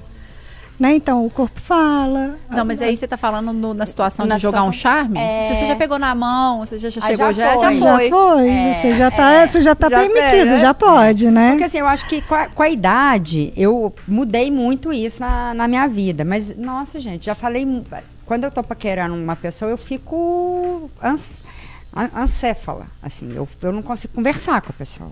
[SPEAKER 3] Né? Então o corpo fala.
[SPEAKER 4] Não, mas aí você tá falando no- na situação
[SPEAKER 2] Na
[SPEAKER 4] de jogar um
[SPEAKER 2] situação-
[SPEAKER 4] charme?
[SPEAKER 5] É.
[SPEAKER 4] Se você já pegou na mão, você já, já
[SPEAKER 5] Ah,
[SPEAKER 4] chegou,
[SPEAKER 5] já
[SPEAKER 4] já, já
[SPEAKER 5] foi.
[SPEAKER 3] já
[SPEAKER 4] foi.
[SPEAKER 3] foi,
[SPEAKER 5] É,
[SPEAKER 3] você já tá,
[SPEAKER 5] é.
[SPEAKER 3] você já tá
[SPEAKER 4] Já
[SPEAKER 3] permitido,
[SPEAKER 4] pega.
[SPEAKER 3] já pode, né?
[SPEAKER 5] Porque assim, eu acho que com a, com a idade, eu mudei muito isso na, na minha vida. Mas, nossa, gente, já falei. Quando eu tô paquerando uma pessoa, eu fico ans, an- ancéfala. Assim, eu, eu não consigo conversar com a pessoa.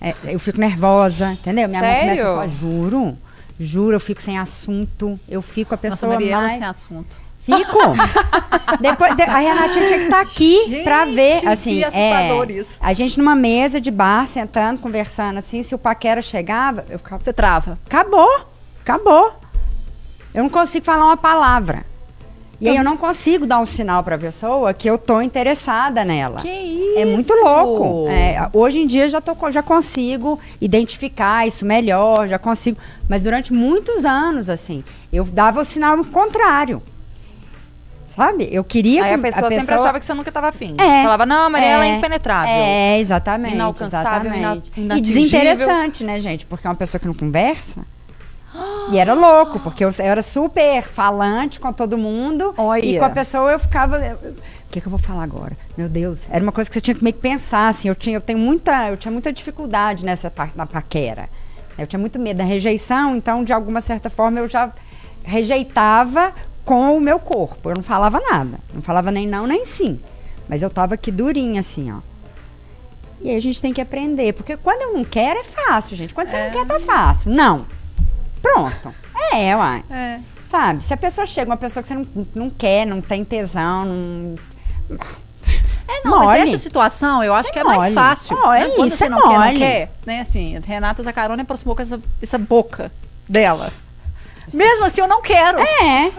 [SPEAKER 5] É, eu fico nervosa, entendeu? Minha mão
[SPEAKER 2] Sério?
[SPEAKER 5] começa só, juro. Juro, eu fico sem assunto. Eu fico a
[SPEAKER 4] Nossa,
[SPEAKER 5] pessoa
[SPEAKER 4] Mariela
[SPEAKER 5] mais.
[SPEAKER 4] sem assunto.
[SPEAKER 5] Fico. Depois, de- a Renatinha tinha que estar aqui pra ver, assim,
[SPEAKER 4] que assustador
[SPEAKER 5] é,
[SPEAKER 4] isso.
[SPEAKER 5] a gente numa mesa de bar, sentando, conversando, assim, se o paquera chegava, eu ficava,
[SPEAKER 4] Você trava.
[SPEAKER 5] acabou, acabou. Eu não consigo falar uma palavra. E aí eu não consigo dar um sinal pra pessoa que eu tô interessada nela.
[SPEAKER 2] Que isso?
[SPEAKER 5] É muito louco. É, hoje em dia já, tô, já consigo identificar isso melhor, já consigo. Mas durante muitos anos, assim, eu dava o sinal contrário. Sabe? Eu queria.
[SPEAKER 2] Aí a
[SPEAKER 5] com-
[SPEAKER 2] pessoa, sempre achava que você nunca tava afim.
[SPEAKER 5] É.
[SPEAKER 2] Falava, não, Maria, ela é
[SPEAKER 5] É.
[SPEAKER 2] impenetrável.
[SPEAKER 5] É, exatamente.
[SPEAKER 2] Inalcançável,
[SPEAKER 5] exatamente.
[SPEAKER 2] ina-
[SPEAKER 5] E desinteressante, né, gente? Porque é uma pessoa que não conversa. E era louco, porque eu, eu era super falante com todo mundo.
[SPEAKER 2] Olha.
[SPEAKER 5] E com a pessoa eu ficava. eu- O que, que eu vou falar agora? Meu Deus. Era uma coisa que você tinha que meio que pensar, assim. Eu, tinha, eu, tenho muita, eu tinha muita dificuldade nessa pa- na paquera. Eu tinha muito medo da rejeição, então, de alguma certa forma, eu já rejeitava com o meu corpo. Eu não falava nada. Não falava nem não, nem sim. Mas eu tava aqui durinha, assim, ó. E aí a gente tem que aprender. Porque quando eu não quero, é fácil, gente. Quando você não quer, tá fácil. Não. Pronto. É, uai.
[SPEAKER 4] É.
[SPEAKER 5] Sabe? Se a pessoa chega, uma pessoa que você não, não quer, não tem tesão, não.
[SPEAKER 4] É, não, mas
[SPEAKER 5] Mole.
[SPEAKER 4] essa situação eu acho que é mais
[SPEAKER 5] mole.
[SPEAKER 4] fácil.
[SPEAKER 5] Ó, é
[SPEAKER 4] né? Quando
[SPEAKER 5] isso,
[SPEAKER 4] você
[SPEAKER 5] é
[SPEAKER 4] não quer, não
[SPEAKER 5] mole.
[SPEAKER 4] quer, né? Assim, Renata Zacarone aproximou com essa, essa boca dela. Mesmo assim, eu não quero.
[SPEAKER 5] É.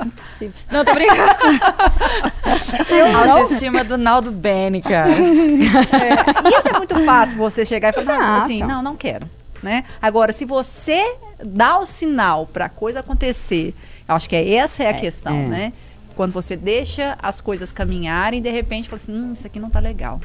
[SPEAKER 2] Não, tô brincando. A autoestima do Naldo Bene, cara.
[SPEAKER 4] É, Isso é muito fácil você chegar e falar
[SPEAKER 5] Exato.
[SPEAKER 4] assim, não, não quero. Né? Agora, se você dá o sinal para a coisa acontecer, eu acho que é, essa é a questão,
[SPEAKER 5] é.
[SPEAKER 4] né? Quando você deixa as coisas caminharem e de repente fala assim, hum, isso aqui não tá legal.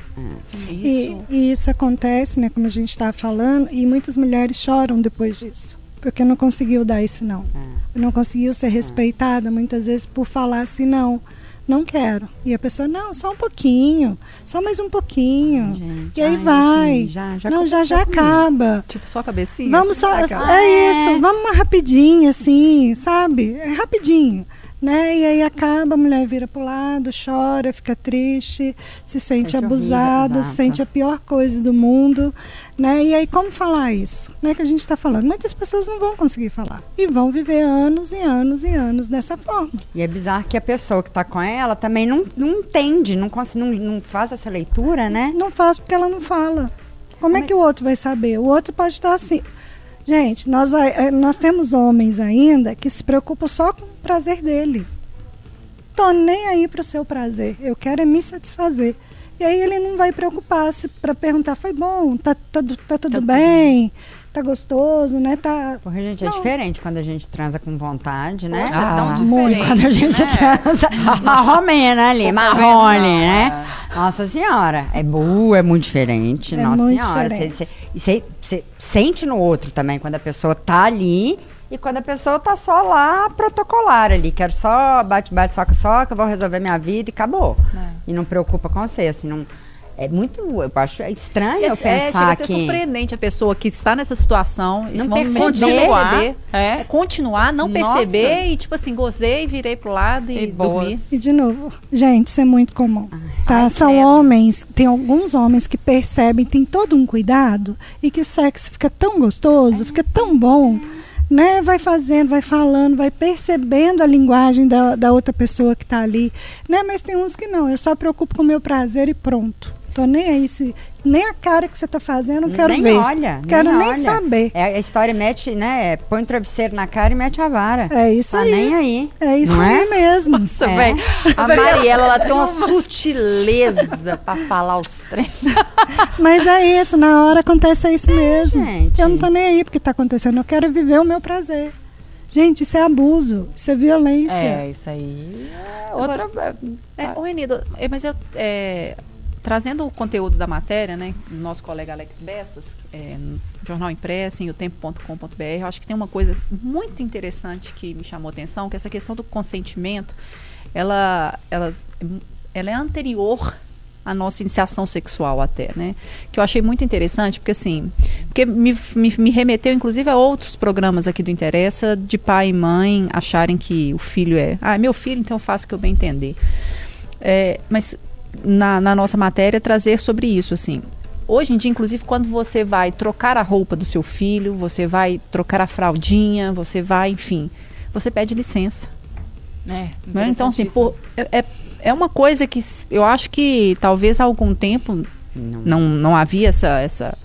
[SPEAKER 3] E,
[SPEAKER 4] Isso.
[SPEAKER 3] e isso acontece, né, como a gente estava falando, e muitas mulheres choram depois disso. Porque não conseguiu dar esse não. Não conseguiu ser respeitada, muitas vezes, por falar assim, não, não quero. E a pessoa, não, só um pouquinho, só mais um pouquinho.
[SPEAKER 5] Gente,
[SPEAKER 3] e aí
[SPEAKER 5] ai,
[SPEAKER 3] vai.
[SPEAKER 5] assim, já- já
[SPEAKER 3] não, já já
[SPEAKER 5] comigo.
[SPEAKER 3] acaba.
[SPEAKER 4] Tipo, só a cabecinha.
[SPEAKER 3] Vamos só,
[SPEAKER 4] Aquela-
[SPEAKER 3] é isso, vamos uma rapidinho assim, sabe? É rapidinho, né? E aí acaba, a mulher vira pro lado, chora, fica triste, se sente
[SPEAKER 5] Sente
[SPEAKER 3] abusada,
[SPEAKER 5] exato.
[SPEAKER 3] sente a pior coisa do mundo, né? E aí como falar isso? Né que a gente está falando? Muitas pessoas não vão conseguir falar e vão viver anos e anos e anos dessa forma.
[SPEAKER 5] E é bizarro que a pessoa que tá com ela também não, não entende, não, não, não faz essa leitura, né?
[SPEAKER 3] Não faz porque ela não fala. Como é que o outro vai saber? O outro pode estar assim. Gente, nós, eh, nós temos homens ainda que se preocupam só com o prazer dele. Tô nem aí para o seu prazer. Eu quero é me satisfazer. E aí ele não vai preocupar-se para perguntar, foi bom, tá, tá, tá tudo
[SPEAKER 4] Tá
[SPEAKER 3] bem, tá gostoso, né? Tá.
[SPEAKER 5] Porque, gente, é
[SPEAKER 3] Não.
[SPEAKER 5] diferente quando a gente transa com vontade, né?
[SPEAKER 2] Poxa, é tão
[SPEAKER 5] muito. Quando a gente
[SPEAKER 2] né?
[SPEAKER 5] transa marromena ali, marrone, né? Nossa senhora, é boa, é muito diferente.
[SPEAKER 3] É
[SPEAKER 5] Nossa
[SPEAKER 3] muito
[SPEAKER 5] senhora. Você- sente no outro também, quando a pessoa tá ali e quando a pessoa tá só lá protocolar ali. Quero só bate, bate, soca, soca, vou resolver minha vida e acabou. E não preocupa com você, assim, não. É muito, eu acho estranho
[SPEAKER 4] E
[SPEAKER 5] eu
[SPEAKER 4] é, chega
[SPEAKER 5] pensar
[SPEAKER 4] a ser
[SPEAKER 5] que...
[SPEAKER 4] surpreendente a pessoa que está nessa situação. e
[SPEAKER 5] Não
[SPEAKER 4] vão
[SPEAKER 5] perceber.
[SPEAKER 4] continuar.
[SPEAKER 2] É.
[SPEAKER 4] É, continuar, não
[SPEAKER 2] Nossa.
[SPEAKER 4] perceber e, tipo assim, gozei, virei pro lado e,
[SPEAKER 2] E
[SPEAKER 4] dormi.
[SPEAKER 3] E de novo, gente, isso é muito comum. Tá?
[SPEAKER 2] Ai,
[SPEAKER 3] São
[SPEAKER 2] credo.
[SPEAKER 3] homens, tem alguns homens que percebem, tem todo um cuidado e que o sexo fica tão gostoso, fica tão bom, né? Vai fazendo, vai falando, vai percebendo a linguagem da, da outra pessoa que tá ali, né? Mas tem uns que não, eu só preocupo com o meu prazer e pronto. Tô nem aí se nem a cara que você tá fazendo, eu quero
[SPEAKER 5] nem
[SPEAKER 3] ver.
[SPEAKER 5] olha,
[SPEAKER 3] quero nem,
[SPEAKER 5] olha.
[SPEAKER 3] saber.
[SPEAKER 5] É, a história mete, né? Põe o travesseiro na cara e mete a vara.
[SPEAKER 3] É isso
[SPEAKER 5] tá
[SPEAKER 3] aí.
[SPEAKER 5] nem aí.
[SPEAKER 3] É isso
[SPEAKER 5] não
[SPEAKER 3] aí
[SPEAKER 5] é?
[SPEAKER 3] mesmo.
[SPEAKER 2] Nossa,
[SPEAKER 5] É.
[SPEAKER 2] velho. A Mariela, ela tem uma sutileza pra falar os trem.
[SPEAKER 3] Mas é isso, na hora acontece isso mesmo.
[SPEAKER 5] gente.
[SPEAKER 3] Eu não tô nem aí porque tá acontecendo, eu quero viver o meu prazer. Gente, isso é abuso, isso é violência.
[SPEAKER 2] É, isso aí é outra.
[SPEAKER 4] É, ô, Renido, é, mas eu. é, trazendo o conteúdo da matéria, né? Nosso colega Alex Bessas, é, no Jornal Impresso, em otempo.com.br, eu acho que tem uma coisa muito interessante que me chamou a atenção, que essa questão do consentimento, ela, ela, ela é anterior à nossa iniciação sexual até, né? Que eu achei muito interessante, porque assim, porque me, me, me remeteu inclusive a outros programas aqui do Interessa, de pai e mãe acharem que o filho é, ah, é meu filho, então faço o que eu bem entender. É, mas na, na nossa matéria trazer sobre isso, assim. Hoje em dia, inclusive, quando você vai trocar a roupa do seu filho, você vai trocar a fraldinha, você vai, enfim, você pede licença.
[SPEAKER 2] É,
[SPEAKER 4] Né? Então, assim, por- é, é, é uma coisa que eu acho que talvez há algum tempo
[SPEAKER 5] Não.
[SPEAKER 4] não, não havia essa, essa.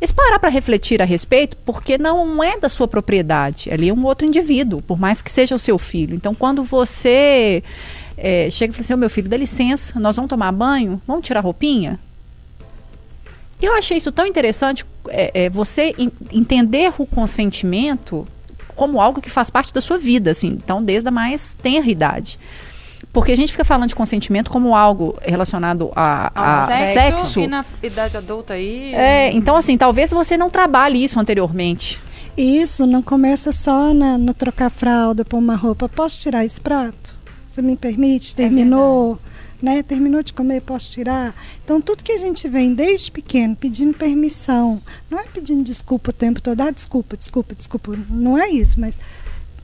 [SPEAKER 4] Esse parar para refletir a respeito, porque não é da sua propriedade. Ali é um outro indivíduo, por mais que seja o seu filho. Então, quando você é, chega e fala assim: Ô meu filho, dá licença, nós vamos tomar banho, vamos tirar a roupinha. Eu achei isso tão interessante, é, é, você en- entender o consentimento como algo que faz parte da sua vida, assim, então desde a mais tenra idade. Porque a gente fica falando de consentimento como algo relacionado a, a sexo.
[SPEAKER 2] E na idade adulta aí.
[SPEAKER 4] É, então assim, talvez você não trabalhe isso anteriormente.
[SPEAKER 3] E isso não começa só na- no trocar fralda, pôr uma roupa. Posso tirar esse prato? Você me permite? Terminou? né? Terminou de comer, posso tirar? Então, tudo que a gente vem desde pequeno pedindo permissão, não é pedindo desculpa o tempo todo, ah, desculpa, desculpa, desculpa, não é isso, mas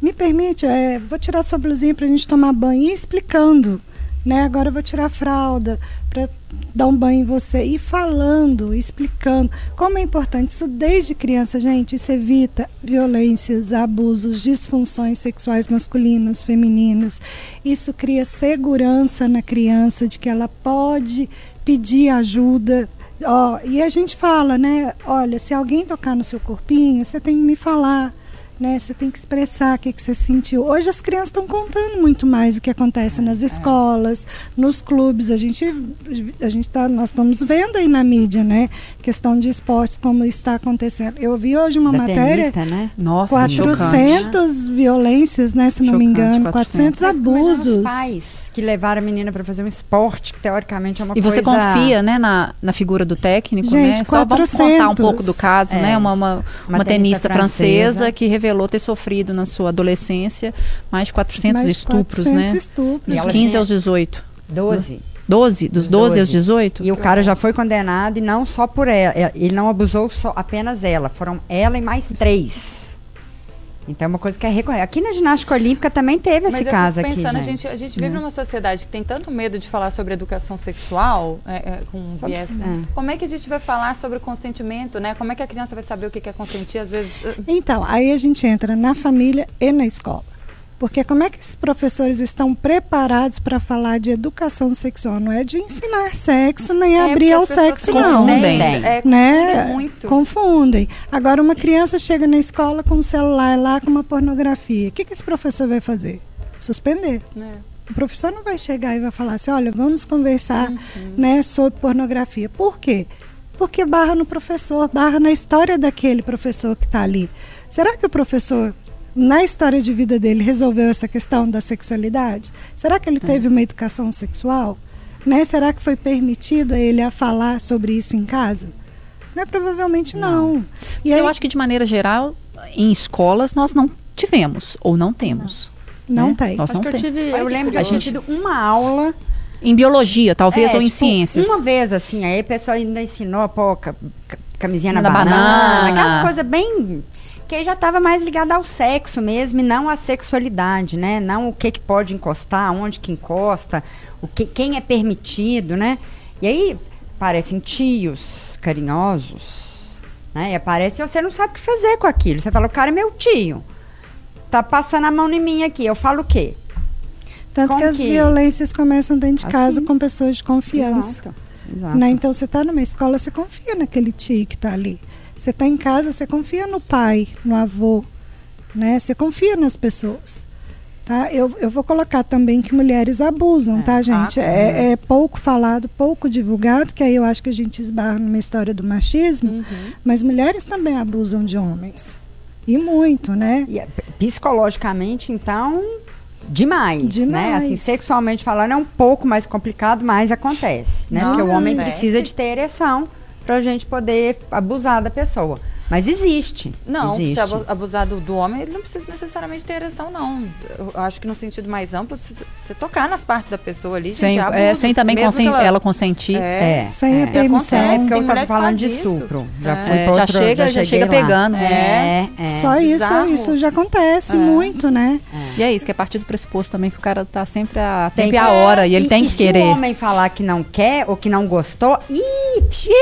[SPEAKER 3] me permite, é, vou tirar sua blusinha para a gente tomar banho e explicando. Né? Agora eu vou tirar a fralda para dar um banho em você. E falando, explicando. Como é importante isso desde criança, gente. Isso evita violências, abusos, disfunções sexuais masculinas, femininas. Isso cria segurança na criança de que ela pode pedir ajuda. Ó, e a gente fala, né? Olha, se alguém tocar no seu corpinho, você tem que me falar né? Você tem que expressar o que, que você sentiu. Hoje as crianças estão contando muito mais o que acontece nas escolas, nos clubes. A gente, a gente tá, nós estamos vendo aí na mídia, né? Questão de esportes, como está acontecendo. Eu vi hoje uma
[SPEAKER 5] Da
[SPEAKER 3] matéria.
[SPEAKER 5] tenista, né?
[SPEAKER 4] Nossa, chocante.
[SPEAKER 3] 400 violências, né? Se não me
[SPEAKER 4] Chocante,
[SPEAKER 3] engano,
[SPEAKER 4] 400.
[SPEAKER 3] 400
[SPEAKER 5] Imagina
[SPEAKER 3] abusos.
[SPEAKER 5] Os pais que levaram a menina para fazer um esporte que teoricamente é uma
[SPEAKER 4] E
[SPEAKER 5] coisa...
[SPEAKER 4] você confia, né, na, na figura do técnico,
[SPEAKER 3] Gente,
[SPEAKER 4] né? Só vamos contar um
[SPEAKER 3] 400.
[SPEAKER 4] pouco do caso,
[SPEAKER 5] É,
[SPEAKER 4] né? Uma, uma,
[SPEAKER 5] uma
[SPEAKER 4] uma tenista
[SPEAKER 5] tenista
[SPEAKER 4] francesa,
[SPEAKER 5] francesa.
[SPEAKER 4] que revelou ter sofrido na sua adolescência mais de 400
[SPEAKER 3] mais de
[SPEAKER 4] estupros,
[SPEAKER 3] 400
[SPEAKER 4] né?
[SPEAKER 3] estupros.
[SPEAKER 4] Dos
[SPEAKER 5] ela
[SPEAKER 4] 15
[SPEAKER 5] tinha-
[SPEAKER 4] aos 18.
[SPEAKER 5] 12.
[SPEAKER 4] 12? Dos 12 aos 18?
[SPEAKER 5] E o cara já foi condenado e não só por ela. É, Ele não abusou só apenas ela. Foram ela e mais três. Então é uma coisa que é recorrente. Aqui na ginástica olímpica também teve esse
[SPEAKER 2] Mas eu
[SPEAKER 5] caso aqui,
[SPEAKER 2] pensando, a
[SPEAKER 5] gente.
[SPEAKER 2] a gente vive numa sociedade que tem tanto medo de falar sobre educação sexual, é, é, com um
[SPEAKER 5] Sobre-
[SPEAKER 2] viés.
[SPEAKER 5] é.
[SPEAKER 2] Como é que a gente vai falar sobre o consentimento, né? Como é que a criança vai saber o que é consentir? Às vezes. uh,
[SPEAKER 3] Então, aí a gente entra na família e na escola. Porque como é que esses professores estão preparados para falar de educação sexual? Não é de ensinar sexo, nem
[SPEAKER 2] É,
[SPEAKER 3] abrir ao sexo,
[SPEAKER 2] se
[SPEAKER 3] não.
[SPEAKER 4] confundem.
[SPEAKER 2] É,
[SPEAKER 3] né?
[SPEAKER 2] confundem muito.
[SPEAKER 3] Confundem. Agora, uma criança chega na escola com um celular lá com uma pornografia. O que, que esse professor vai fazer? Suspender.
[SPEAKER 2] É.
[SPEAKER 3] O professor não vai chegar e vai falar assim, olha, vamos conversar
[SPEAKER 2] Uhum.
[SPEAKER 3] né, sobre pornografia. Por quê? Porque barra no professor, barra na história daquele professor que está ali. Será que o professor, na história de vida dele, resolveu essa questão da sexualidade? Será que ele
[SPEAKER 2] É.
[SPEAKER 3] teve uma educação sexual? Né? Será que foi permitido a ele a falar sobre isso em casa? Né? Provavelmente não. E aí,
[SPEAKER 4] Eu acho que de maneira geral, em escolas nós não tivemos ou não temos.
[SPEAKER 3] não
[SPEAKER 4] né?
[SPEAKER 3] tem.
[SPEAKER 4] Nós
[SPEAKER 5] Acho
[SPEAKER 4] não
[SPEAKER 5] que eu
[SPEAKER 4] temos.
[SPEAKER 5] tive,
[SPEAKER 2] Olha
[SPEAKER 5] eu
[SPEAKER 2] que
[SPEAKER 5] lembro de eu tinha tido uma aula
[SPEAKER 4] Em biologia, talvez,
[SPEAKER 5] É,
[SPEAKER 4] ou em
[SPEAKER 5] tipo,
[SPEAKER 4] ciências.
[SPEAKER 5] Uma vez, assim, aí a pessoa ainda ensinou, pô, ca- ca- camisinha na,
[SPEAKER 4] Na
[SPEAKER 5] banana,
[SPEAKER 4] banana.
[SPEAKER 5] aquelas coisas bem. Que aí já estava mais ligada ao sexo mesmo e não à sexualidade, né? Não o que, que pode encostar, onde que encosta, o que, quem é permitido, né? E aí parecem tios carinhosos, né? E aparece e você não sabe o que fazer com aquilo. Você fala, o cara é meu tio. Tá passando a mão em mim aqui. Eu falo o quê?
[SPEAKER 3] Tanto
[SPEAKER 5] como
[SPEAKER 3] que as
[SPEAKER 5] que-
[SPEAKER 3] violências começam dentro de casa
[SPEAKER 5] Assim.
[SPEAKER 3] com pessoas de confiança.
[SPEAKER 5] Exato. Exato.
[SPEAKER 3] Né? Então você está numa escola, você confia naquele tio que está ali. Você está em casa, você confia no pai, no avô, né? Você confia nas pessoas. Tá? Eu, eu vou colocar também que mulheres abusam, tá, gente?
[SPEAKER 2] Ah,
[SPEAKER 3] é, é pouco falado, pouco divulgado, que aí eu acho que a gente esbarra numa história do machismo,
[SPEAKER 2] Uhum.
[SPEAKER 3] mas mulheres também abusam de homens. E muito, né?
[SPEAKER 5] E, é, psicologicamente, então, demais, né?
[SPEAKER 3] Demais.
[SPEAKER 5] Assim, sexualmente falando, é um pouco mais complicado, mas acontece, né? Porque o homem precisa de ter ereção pra gente poder abusar da pessoa. Mas existe.
[SPEAKER 2] Não,
[SPEAKER 5] existe.
[SPEAKER 2] se abu- abusar do, do homem, ele não precisa necessariamente ter ereção, não. Eu acho que no sentido mais amplo, se você tocar nas partes da pessoa ali,
[SPEAKER 4] Sem,
[SPEAKER 2] gente, é
[SPEAKER 4] é, sem também consen-
[SPEAKER 2] que
[SPEAKER 4] ela... consentir.
[SPEAKER 2] É.
[SPEAKER 5] É,
[SPEAKER 3] Sem
[SPEAKER 5] é.
[SPEAKER 3] a permissão.
[SPEAKER 5] É porque
[SPEAKER 2] Tem
[SPEAKER 5] eu tava
[SPEAKER 2] que
[SPEAKER 5] falando de
[SPEAKER 2] isso.
[SPEAKER 5] estupro. Já
[SPEAKER 2] É.
[SPEAKER 4] É, já
[SPEAKER 5] outro,
[SPEAKER 4] chega- já
[SPEAKER 5] cheguei
[SPEAKER 4] chega
[SPEAKER 5] lá.
[SPEAKER 4] pegando.
[SPEAKER 5] É, é.
[SPEAKER 3] Só isso,
[SPEAKER 2] bizarro.
[SPEAKER 3] isso já acontece muito, né?
[SPEAKER 4] E é isso, que é partir do pressuposto também que o cara tá sempre a
[SPEAKER 5] Tem
[SPEAKER 4] tempo e
[SPEAKER 5] que-
[SPEAKER 4] a hora, e ele tem que
[SPEAKER 5] se
[SPEAKER 4] querer.
[SPEAKER 5] o homem falar que não quer ou que não gostou, ih,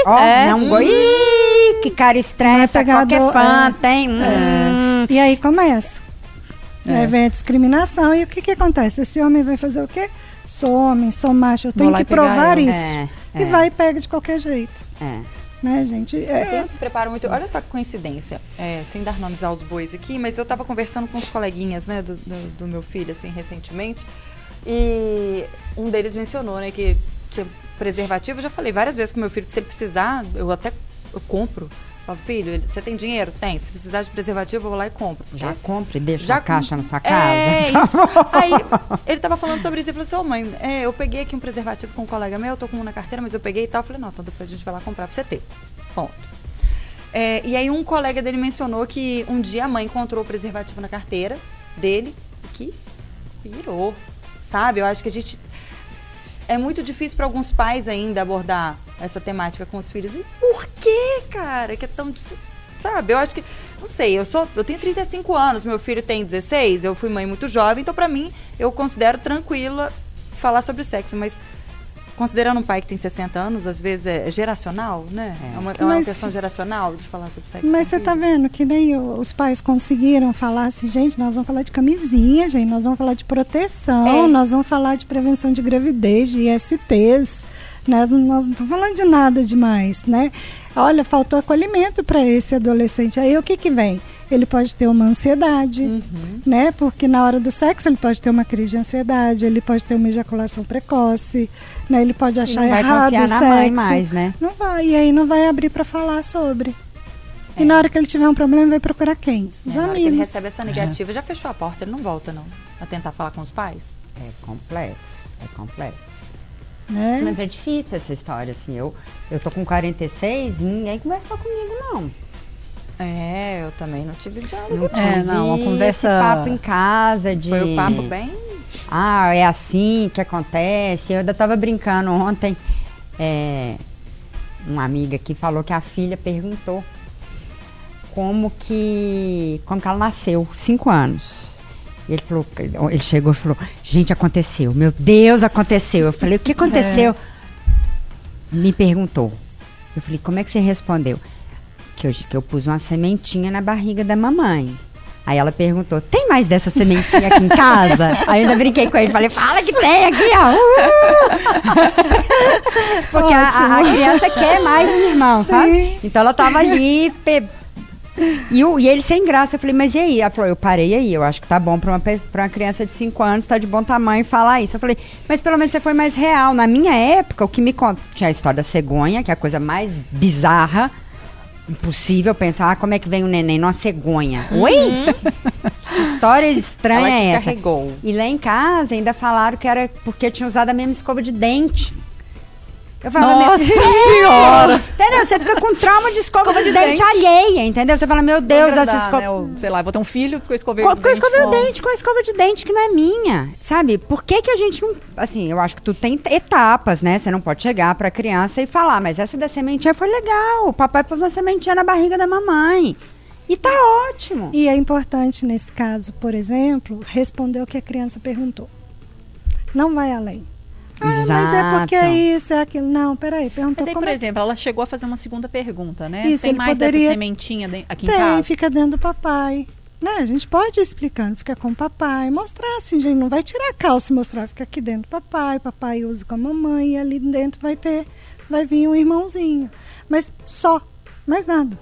[SPEAKER 5] ó,
[SPEAKER 4] É.
[SPEAKER 5] não go- ih, que cara estressa,
[SPEAKER 3] Não é
[SPEAKER 5] qualquer fã
[SPEAKER 3] é.
[SPEAKER 5] tem. hum.
[SPEAKER 3] E aí começa.
[SPEAKER 4] É.
[SPEAKER 3] Vem a discriminação e o que, que acontece? Esse homem vai fazer o quê? Sou homem, sou macho, eu tenho que provar
[SPEAKER 4] ela.
[SPEAKER 3] isso.
[SPEAKER 5] É,
[SPEAKER 3] E
[SPEAKER 5] é.
[SPEAKER 3] vai e pega de qualquer jeito.
[SPEAKER 5] É.
[SPEAKER 3] Né, gente? É,
[SPEAKER 2] Tem se prepara muito. Olha só que coincidência, é, sem dar nomes aos bois aqui, mas eu tava conversando com os coleguinhas, né, do, do, do meu filho, assim, recentemente, e um deles mencionou, né, que tinha preservativo. Eu já falei várias vezes com meu filho que se ele precisar, eu até eu compro. Falo, filho, você tem dinheiro? Tem. Se precisar de preservativo, eu vou lá e compro.
[SPEAKER 5] Já compra e deixa
[SPEAKER 2] Já
[SPEAKER 5] a caixa na sua
[SPEAKER 2] É,
[SPEAKER 5] casa.
[SPEAKER 2] isso. Aí ele tava falando sobre isso e falou assim: Ô mãe, é, eu peguei aqui um preservativo com um colega meu, eu tô com um na carteira, mas eu peguei e tal. Eu falei: Não, então depois a gente vai lá comprar pra você ter. Ponto. É, e aí um colega dele mencionou que um dia a mãe encontrou o preservativo na carteira dele e que pirou. Sabe? Eu acho que a gente. É muito difícil para alguns pais ainda abordar essa temática com os filhos. E por que, cara? Que é tão. Sabe? Eu acho que. Não sei, eu sou. Eu tenho 35 anos, meu filho tem 16, eu fui mãe muito jovem, então pra mim eu considero tranquila falar sobre sexo, mas considerando um pai que tem 60 anos, às vezes é geracional, né? É, uma, é uma
[SPEAKER 3] Mas-
[SPEAKER 2] questão geracional de falar sobre sexo.
[SPEAKER 3] Mas você
[SPEAKER 2] filho.
[SPEAKER 3] tá vendo que nem os pais conseguiram falar assim, gente, nós vamos falar de camisinha, gente, nós vamos falar de proteção,
[SPEAKER 2] É.
[SPEAKER 3] nós vamos falar de prevenção de gravidez, de ISTs, nós, nós não estamos falando de nada demais, né? Olha, faltou acolhimento para esse adolescente. Aí o que que vem? Ele pode ter uma ansiedade,
[SPEAKER 2] Uhum.
[SPEAKER 3] né? Porque na hora do sexo ele pode ter uma crise de ansiedade, ele pode ter uma ejaculação precoce, né? Ele pode achar
[SPEAKER 5] não vai
[SPEAKER 3] errado
[SPEAKER 5] confiar
[SPEAKER 3] o
[SPEAKER 5] na
[SPEAKER 3] sexo.
[SPEAKER 5] mãe mais, né?
[SPEAKER 3] Não vai, e aí não vai abrir para falar sobre.
[SPEAKER 2] É.
[SPEAKER 3] E na hora que ele tiver um problema, vai procurar quem? Os
[SPEAKER 2] É, na hora que ele
[SPEAKER 3] amigos.
[SPEAKER 2] recebe essa negativa, já fechou a porta, ele não volta, não. A tentar falar com os pais.
[SPEAKER 5] É complexo, é complexo.
[SPEAKER 3] Né?
[SPEAKER 5] Mas é difícil essa história, assim. Eu, eu tô com 46, ninguém conversou comigo, não.
[SPEAKER 2] É, eu também não tive diálogo.
[SPEAKER 5] Não tive
[SPEAKER 4] É, não, uma
[SPEAKER 5] esse
[SPEAKER 4] conversa-
[SPEAKER 5] papo em casa de...
[SPEAKER 2] Foi o papo bem.
[SPEAKER 5] Ah, é assim que acontece. Eu ainda tava brincando ontem. é, uma amiga que falou que a filha perguntou como que, como que ela nasceu, cinco anos. Ele falou, ele chegou e falou, gente, aconteceu, meu Deus, aconteceu. Eu falei, o que aconteceu? Me perguntou. Eu falei, como é que você respondeu? Que eu, que eu pus uma sementinha na barriga da mamãe. Aí ela perguntou: tem mais dessa sementinha aqui em casa? Aí eu ainda brinquei com ele, falei: fala que tem aqui, ó. Uh! Porque a, a- criança quer mais um irmão, sabe?
[SPEAKER 3] Sim.
[SPEAKER 5] Então ela tava ali. pe- E, e ele sem graça, eu falei, mas e aí? Ela falou, eu parei aí, eu acho que tá bom pra uma, pra uma criança de 5 anos, tá de bom tamanho falar isso. Eu falei, mas pelo menos você foi mais real. Na minha época, o que me conta. Tinha a história da cegonha, que é a coisa mais bizarra, impossível pensar ah, como é que vem um neném numa cegonha. Oi? Que história estranha é essa?
[SPEAKER 2] carregou.
[SPEAKER 5] E lá em casa ainda falaram que era porque tinha usado a mesma escova de dente. Eu falava,
[SPEAKER 4] Nossa
[SPEAKER 5] meu-
[SPEAKER 4] Senhora!
[SPEAKER 5] Entendeu? Você fica com trauma de escova,
[SPEAKER 4] Escova
[SPEAKER 5] de,
[SPEAKER 4] de
[SPEAKER 5] dente,
[SPEAKER 4] dente.
[SPEAKER 5] alheia, entendeu? Você fala, meu Deus, essa escova.
[SPEAKER 4] né? Eu, sei lá, eu vou ter um filho porque eu escovei
[SPEAKER 5] Com,
[SPEAKER 4] o
[SPEAKER 5] com eu
[SPEAKER 4] dente
[SPEAKER 5] escovei o dente, com a escova de dente que não é minha, sabe? Por que que a gente não... Assim, eu acho que tu tem etapas, né? Você não pode chegar pra criança e falar, mas essa da sementinha foi legal, o papai pôs uma sementinha na barriga da mamãe. E tá ótimo.
[SPEAKER 3] E é importante, nesse caso, por exemplo, responder o que a criança perguntou. Não vai além. Ah, mas é porque é isso, é aquilo. Não, peraí, perguntou
[SPEAKER 4] Mas aí, por
[SPEAKER 3] é
[SPEAKER 4] exemplo, ela chegou a fazer uma segunda pergunta, né?
[SPEAKER 3] Isso,
[SPEAKER 4] Tem mais
[SPEAKER 3] poderia-
[SPEAKER 4] dessa sementinha aqui em
[SPEAKER 3] Tem,
[SPEAKER 4] casa?
[SPEAKER 3] fica dentro do papai. Né? A gente pode ir explicando, fica com o papai, mostrar assim, gente, não vai tirar a calça e mostrar, fica aqui dentro do papai, papai usa com a mamãe e ali dentro vai ter, vai vir um irmãozinho. Mas só, mais nada.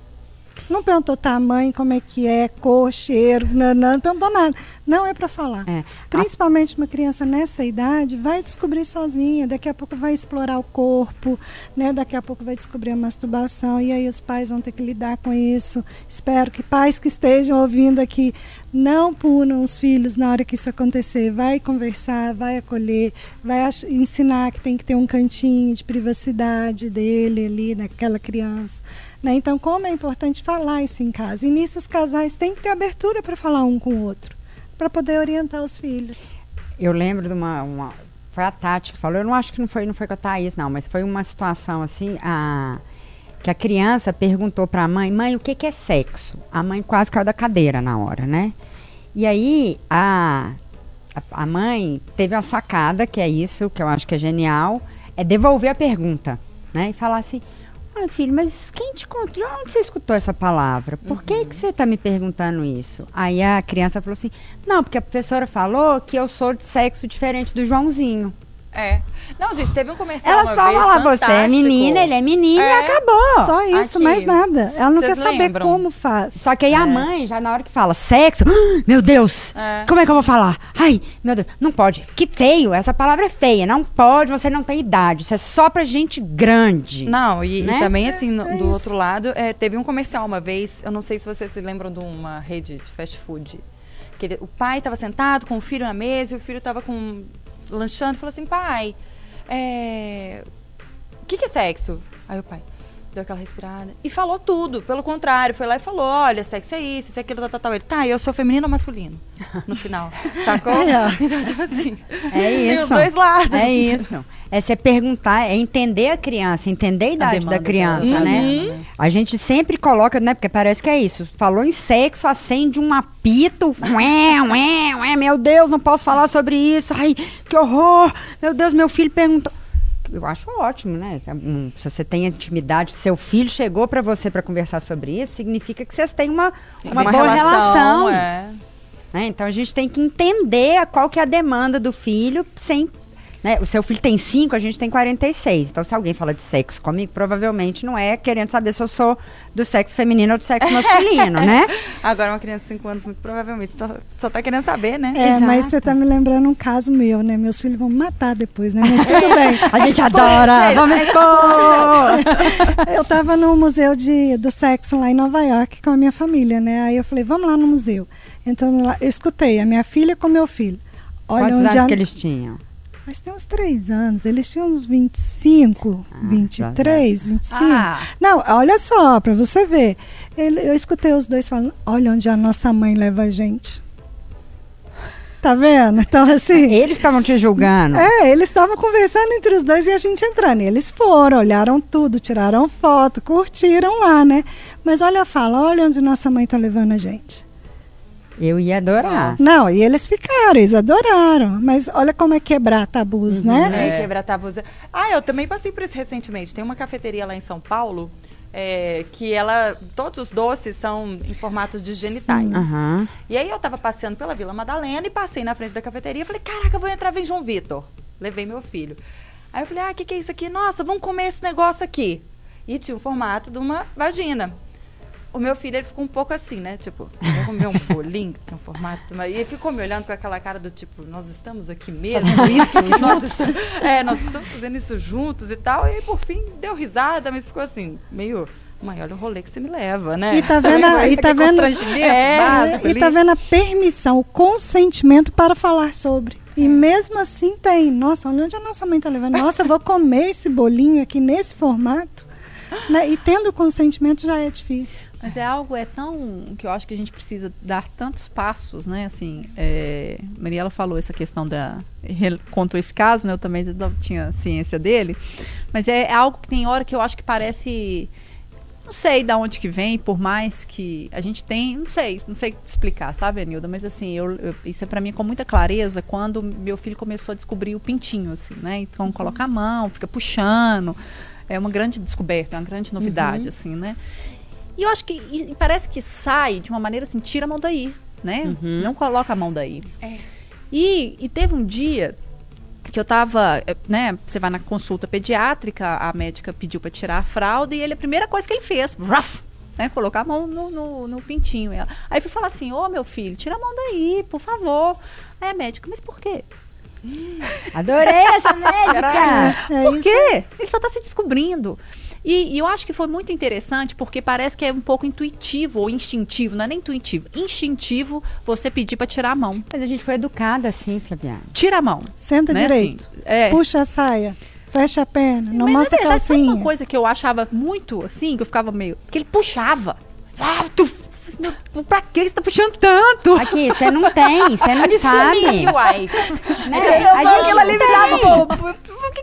[SPEAKER 3] Não perguntou tamanho, como é que é, cor, cheiro, não, não perguntou nada. Não é para falar.
[SPEAKER 5] É.
[SPEAKER 3] Principalmente uma criança nessa idade vai descobrir sozinha, daqui a pouco vai explorar o corpo, né? Daqui a pouco vai descobrir a masturbação e aí os pais vão ter que lidar com isso. Espero que pais que estejam ouvindo aqui não punam os filhos na hora que isso acontecer. Vai conversar, vai acolher, vai ensinar que tem que ter um cantinho de privacidade dele ali, naquela criança. Né? Então, como é importante falar isso em casa. E nisso os casais têm que ter abertura para falar um com o outro, para poder orientar os filhos.
[SPEAKER 5] Eu lembro de uma, uma- Foi a Tati que falou, eu não acho que não foi, não foi com a Thaís, não, mas foi uma situação assim, a, que a criança perguntou pra mãe, mãe, o que, que é sexo? A mãe quase caiu da cadeira na hora, né? E aí a, a, a mãe teve uma sacada, que é isso, que eu acho que é genial, é devolver a pergunta, né? E falar assim, ai filho, mas quem te contou? De onde você escutou essa palavra? Por que, que você está me perguntando isso? Aí a criança falou assim, não, porque a professora falou que eu sou de sexo diferente do Joãozinho.
[SPEAKER 2] É. Não, gente, teve um comercial
[SPEAKER 5] Ela
[SPEAKER 2] uma
[SPEAKER 5] só
[SPEAKER 2] vez
[SPEAKER 5] fala, você é
[SPEAKER 2] fantástico.
[SPEAKER 5] menina, ele é menino e
[SPEAKER 2] É.
[SPEAKER 5] acabou.
[SPEAKER 3] Só isso,
[SPEAKER 2] aqui.
[SPEAKER 3] mais nada. Ela não
[SPEAKER 2] Vocês
[SPEAKER 3] quer saber
[SPEAKER 2] lembram?
[SPEAKER 3] como faz.
[SPEAKER 5] Só que aí a mãe, já na hora que fala sexo, "Ah, meu Deus,
[SPEAKER 2] É.
[SPEAKER 5] como é que eu vou falar? Ai, meu Deus, não pode. Que feio, essa palavra é feia. Não pode, você não tem idade. Isso é só pra gente grande.
[SPEAKER 2] Não, e, e
[SPEAKER 5] Né?
[SPEAKER 2] também, assim, no-
[SPEAKER 3] é
[SPEAKER 2] do
[SPEAKER 3] isso.
[SPEAKER 2] outro lado, é, teve um comercial uma vez, eu não sei se vocês se lembram de uma rede de fast food. Que ele- o pai estava sentado com o filho na mesa e o filho estava com lanchando falou assim, pai, é, o que, que é sexo? Aí o pai deu aquela respirada e falou tudo. Pelo contrário, foi lá e falou, olha, sexo é isso, isso é aquilo, tal, tal, tal. Ele, tá, eu sou feminino ou masculino? No final, sacou?
[SPEAKER 3] É.
[SPEAKER 2] Então, tipo assim,
[SPEAKER 5] É
[SPEAKER 2] tem os
[SPEAKER 5] isso.
[SPEAKER 2] dois lados.
[SPEAKER 5] É isso. É você perguntar, é entender a criança, entender a idade
[SPEAKER 4] demanda
[SPEAKER 5] da criança, né?
[SPEAKER 4] né?
[SPEAKER 5] A gente sempre coloca, né? Porque parece que é isso. Falou em sexo, acende um apito. Ué, ué, ué, meu Deus, não posso falar sobre isso. Ai, que horror. Meu Deus, meu filho perguntou. Eu acho ótimo, né? Se você tem intimidade, seu filho chegou pra você pra conversar sobre isso, significa que vocês têm uma, uma, boa relação.
[SPEAKER 2] é.
[SPEAKER 5] né? Então a gente tem que entender qual que é a demanda do filho sem. Né? O seu filho tem 5, a gente tem 46. Então, se alguém fala de sexo comigo, provavelmente não é querendo saber se eu sou do sexo feminino ou do sexo masculino, né?
[SPEAKER 2] Agora, uma criança de 5 anos, muito provavelmente, só, só tá querendo saber, né?
[SPEAKER 3] É,
[SPEAKER 5] Exato.
[SPEAKER 3] mas você tá me lembrando um caso meu, né? Meus filhos vão me matar depois, né? Mas tudo bem.
[SPEAKER 5] A gente adora! Vamos expor!
[SPEAKER 3] Eu tava no museu de, do sexo lá em Nova York com a minha família, né? Aí eu falei, vamos lá no museu. Então lá, eu escutei a minha filha com meu filho. Olha
[SPEAKER 5] Quantos anos
[SPEAKER 3] a-
[SPEAKER 5] que eles tinham?
[SPEAKER 3] Mas tem uns três anos. Eles tinham uns 25,
[SPEAKER 5] Ah,
[SPEAKER 3] 23, 25.
[SPEAKER 4] Ah.
[SPEAKER 3] Não, olha só, pra você ver. Ele- eu escutei os dois falando: olha onde a nossa mãe leva a gente. Tá vendo? Então, assim.
[SPEAKER 5] Eles estavam te julgando.
[SPEAKER 3] É, eles estavam conversando entre os dois e a gente entrando. E eles foram, olharam tudo, tiraram foto, curtiram lá, né? Mas olha a fala, olha onde nossa mãe tá levando a gente.
[SPEAKER 5] Eu ia adorar.
[SPEAKER 3] Não, e eles ficaram, eles adoraram. Mas olha como é quebrar tabus, né?
[SPEAKER 2] É, quebrar tabus. Ah, eu também passei por isso recentemente. Tem uma cafeteria lá em São Paulo. é, que ela. Todos os doces são em formatos de genitais.
[SPEAKER 5] Aham.
[SPEAKER 2] E aí eu tava passeando pela Vila Madalena e passei na frente da cafeteria e falei, caraca, eu vou entrar, vem João Vitor. Levei meu filho. Aí eu falei, ah, o que, que é isso aqui? Nossa, vamos comer esse negócio aqui. E tinha o formato de uma vagina. O meu filho, ele ficou um pouco assim, né? Tipo, vou comer um bolinho que tem um formato. uma-" E ele ficou me olhando com aquela cara do tipo, nós estamos aqui mesmo? isso? nós, é, nós estamos fazendo isso juntos e tal. E aí, por fim, deu risada, mas ficou assim, meio. Mãe, olha o rolê que você me leva, né?
[SPEAKER 3] E tá vendo, a- e tá vendo,
[SPEAKER 2] É,
[SPEAKER 3] e
[SPEAKER 4] ali.
[SPEAKER 3] tá vendo a permissão, o consentimento para falar sobre. E mesmo assim tem. Nossa, olha onde a nossa mãe tá levando. Nossa, eu vou comer esse bolinho aqui nesse formato. Né? E tendo consentimento já é difícil.
[SPEAKER 4] Mas é algo é tão que eu acho que a gente precisa dar tantos passos, né? Assim, é, Mariela falou essa questão da contou esse caso, né? Eu também não tinha ciência dele, mas é algo que tem hora que eu acho que parece não sei de onde que vem, por mais que a gente tem, não sei, não sei explicar, sabe, Anilda? Mas assim, eu, eu- isso é pra mim com muita clareza quando meu filho começou a descobrir o pintinho, assim, né? Então coloca a mão, fica puxando. É uma grande descoberta, é uma grande novidade, assim, né? E eu acho que e- parece que sai de uma maneira assim, tira a mão daí, né? Não coloca a mão daí. E, e teve um dia que eu tava, eh, né? Você vai na consulta pediátrica, a médica pediu pra tirar a fralda e ele, a primeira coisa que ele fez, ruff, né? Colocar a mão no, no, no pintinho. Ela- Aí eu fui falar assim: Ô meu filho, tira a mão daí, por favor. Aí a médica, mas por quê?
[SPEAKER 5] Adorei essa médica.
[SPEAKER 3] É
[SPEAKER 4] Por quê? Ele só está se descobrindo. E, e eu acho que foi muito interessante porque parece que é um pouco intuitivo ou instintivo, não é nem intuitivo, instintivo você pedir para tirar a mão.
[SPEAKER 5] Mas a gente foi educada assim, Flaviana.
[SPEAKER 4] Tira a mão.
[SPEAKER 3] Senta
[SPEAKER 4] né,
[SPEAKER 3] direito.
[SPEAKER 4] assim? é.
[SPEAKER 3] Puxa a saia. Fecha a perna. Não
[SPEAKER 4] Mas
[SPEAKER 3] mostra
[SPEAKER 4] na
[SPEAKER 3] a
[SPEAKER 4] verdade, sabe
[SPEAKER 3] calcinha.
[SPEAKER 4] uma coisa que eu achava muito assim, que eu ficava meio. Porque ele puxava. Ah, tu, meu, pra que você tá puxando tanto?
[SPEAKER 5] Aqui, você não tem, você não sabe.
[SPEAKER 2] uai.
[SPEAKER 5] Né?
[SPEAKER 4] Eu-
[SPEAKER 5] A gente não tem.
[SPEAKER 4] pô, Por,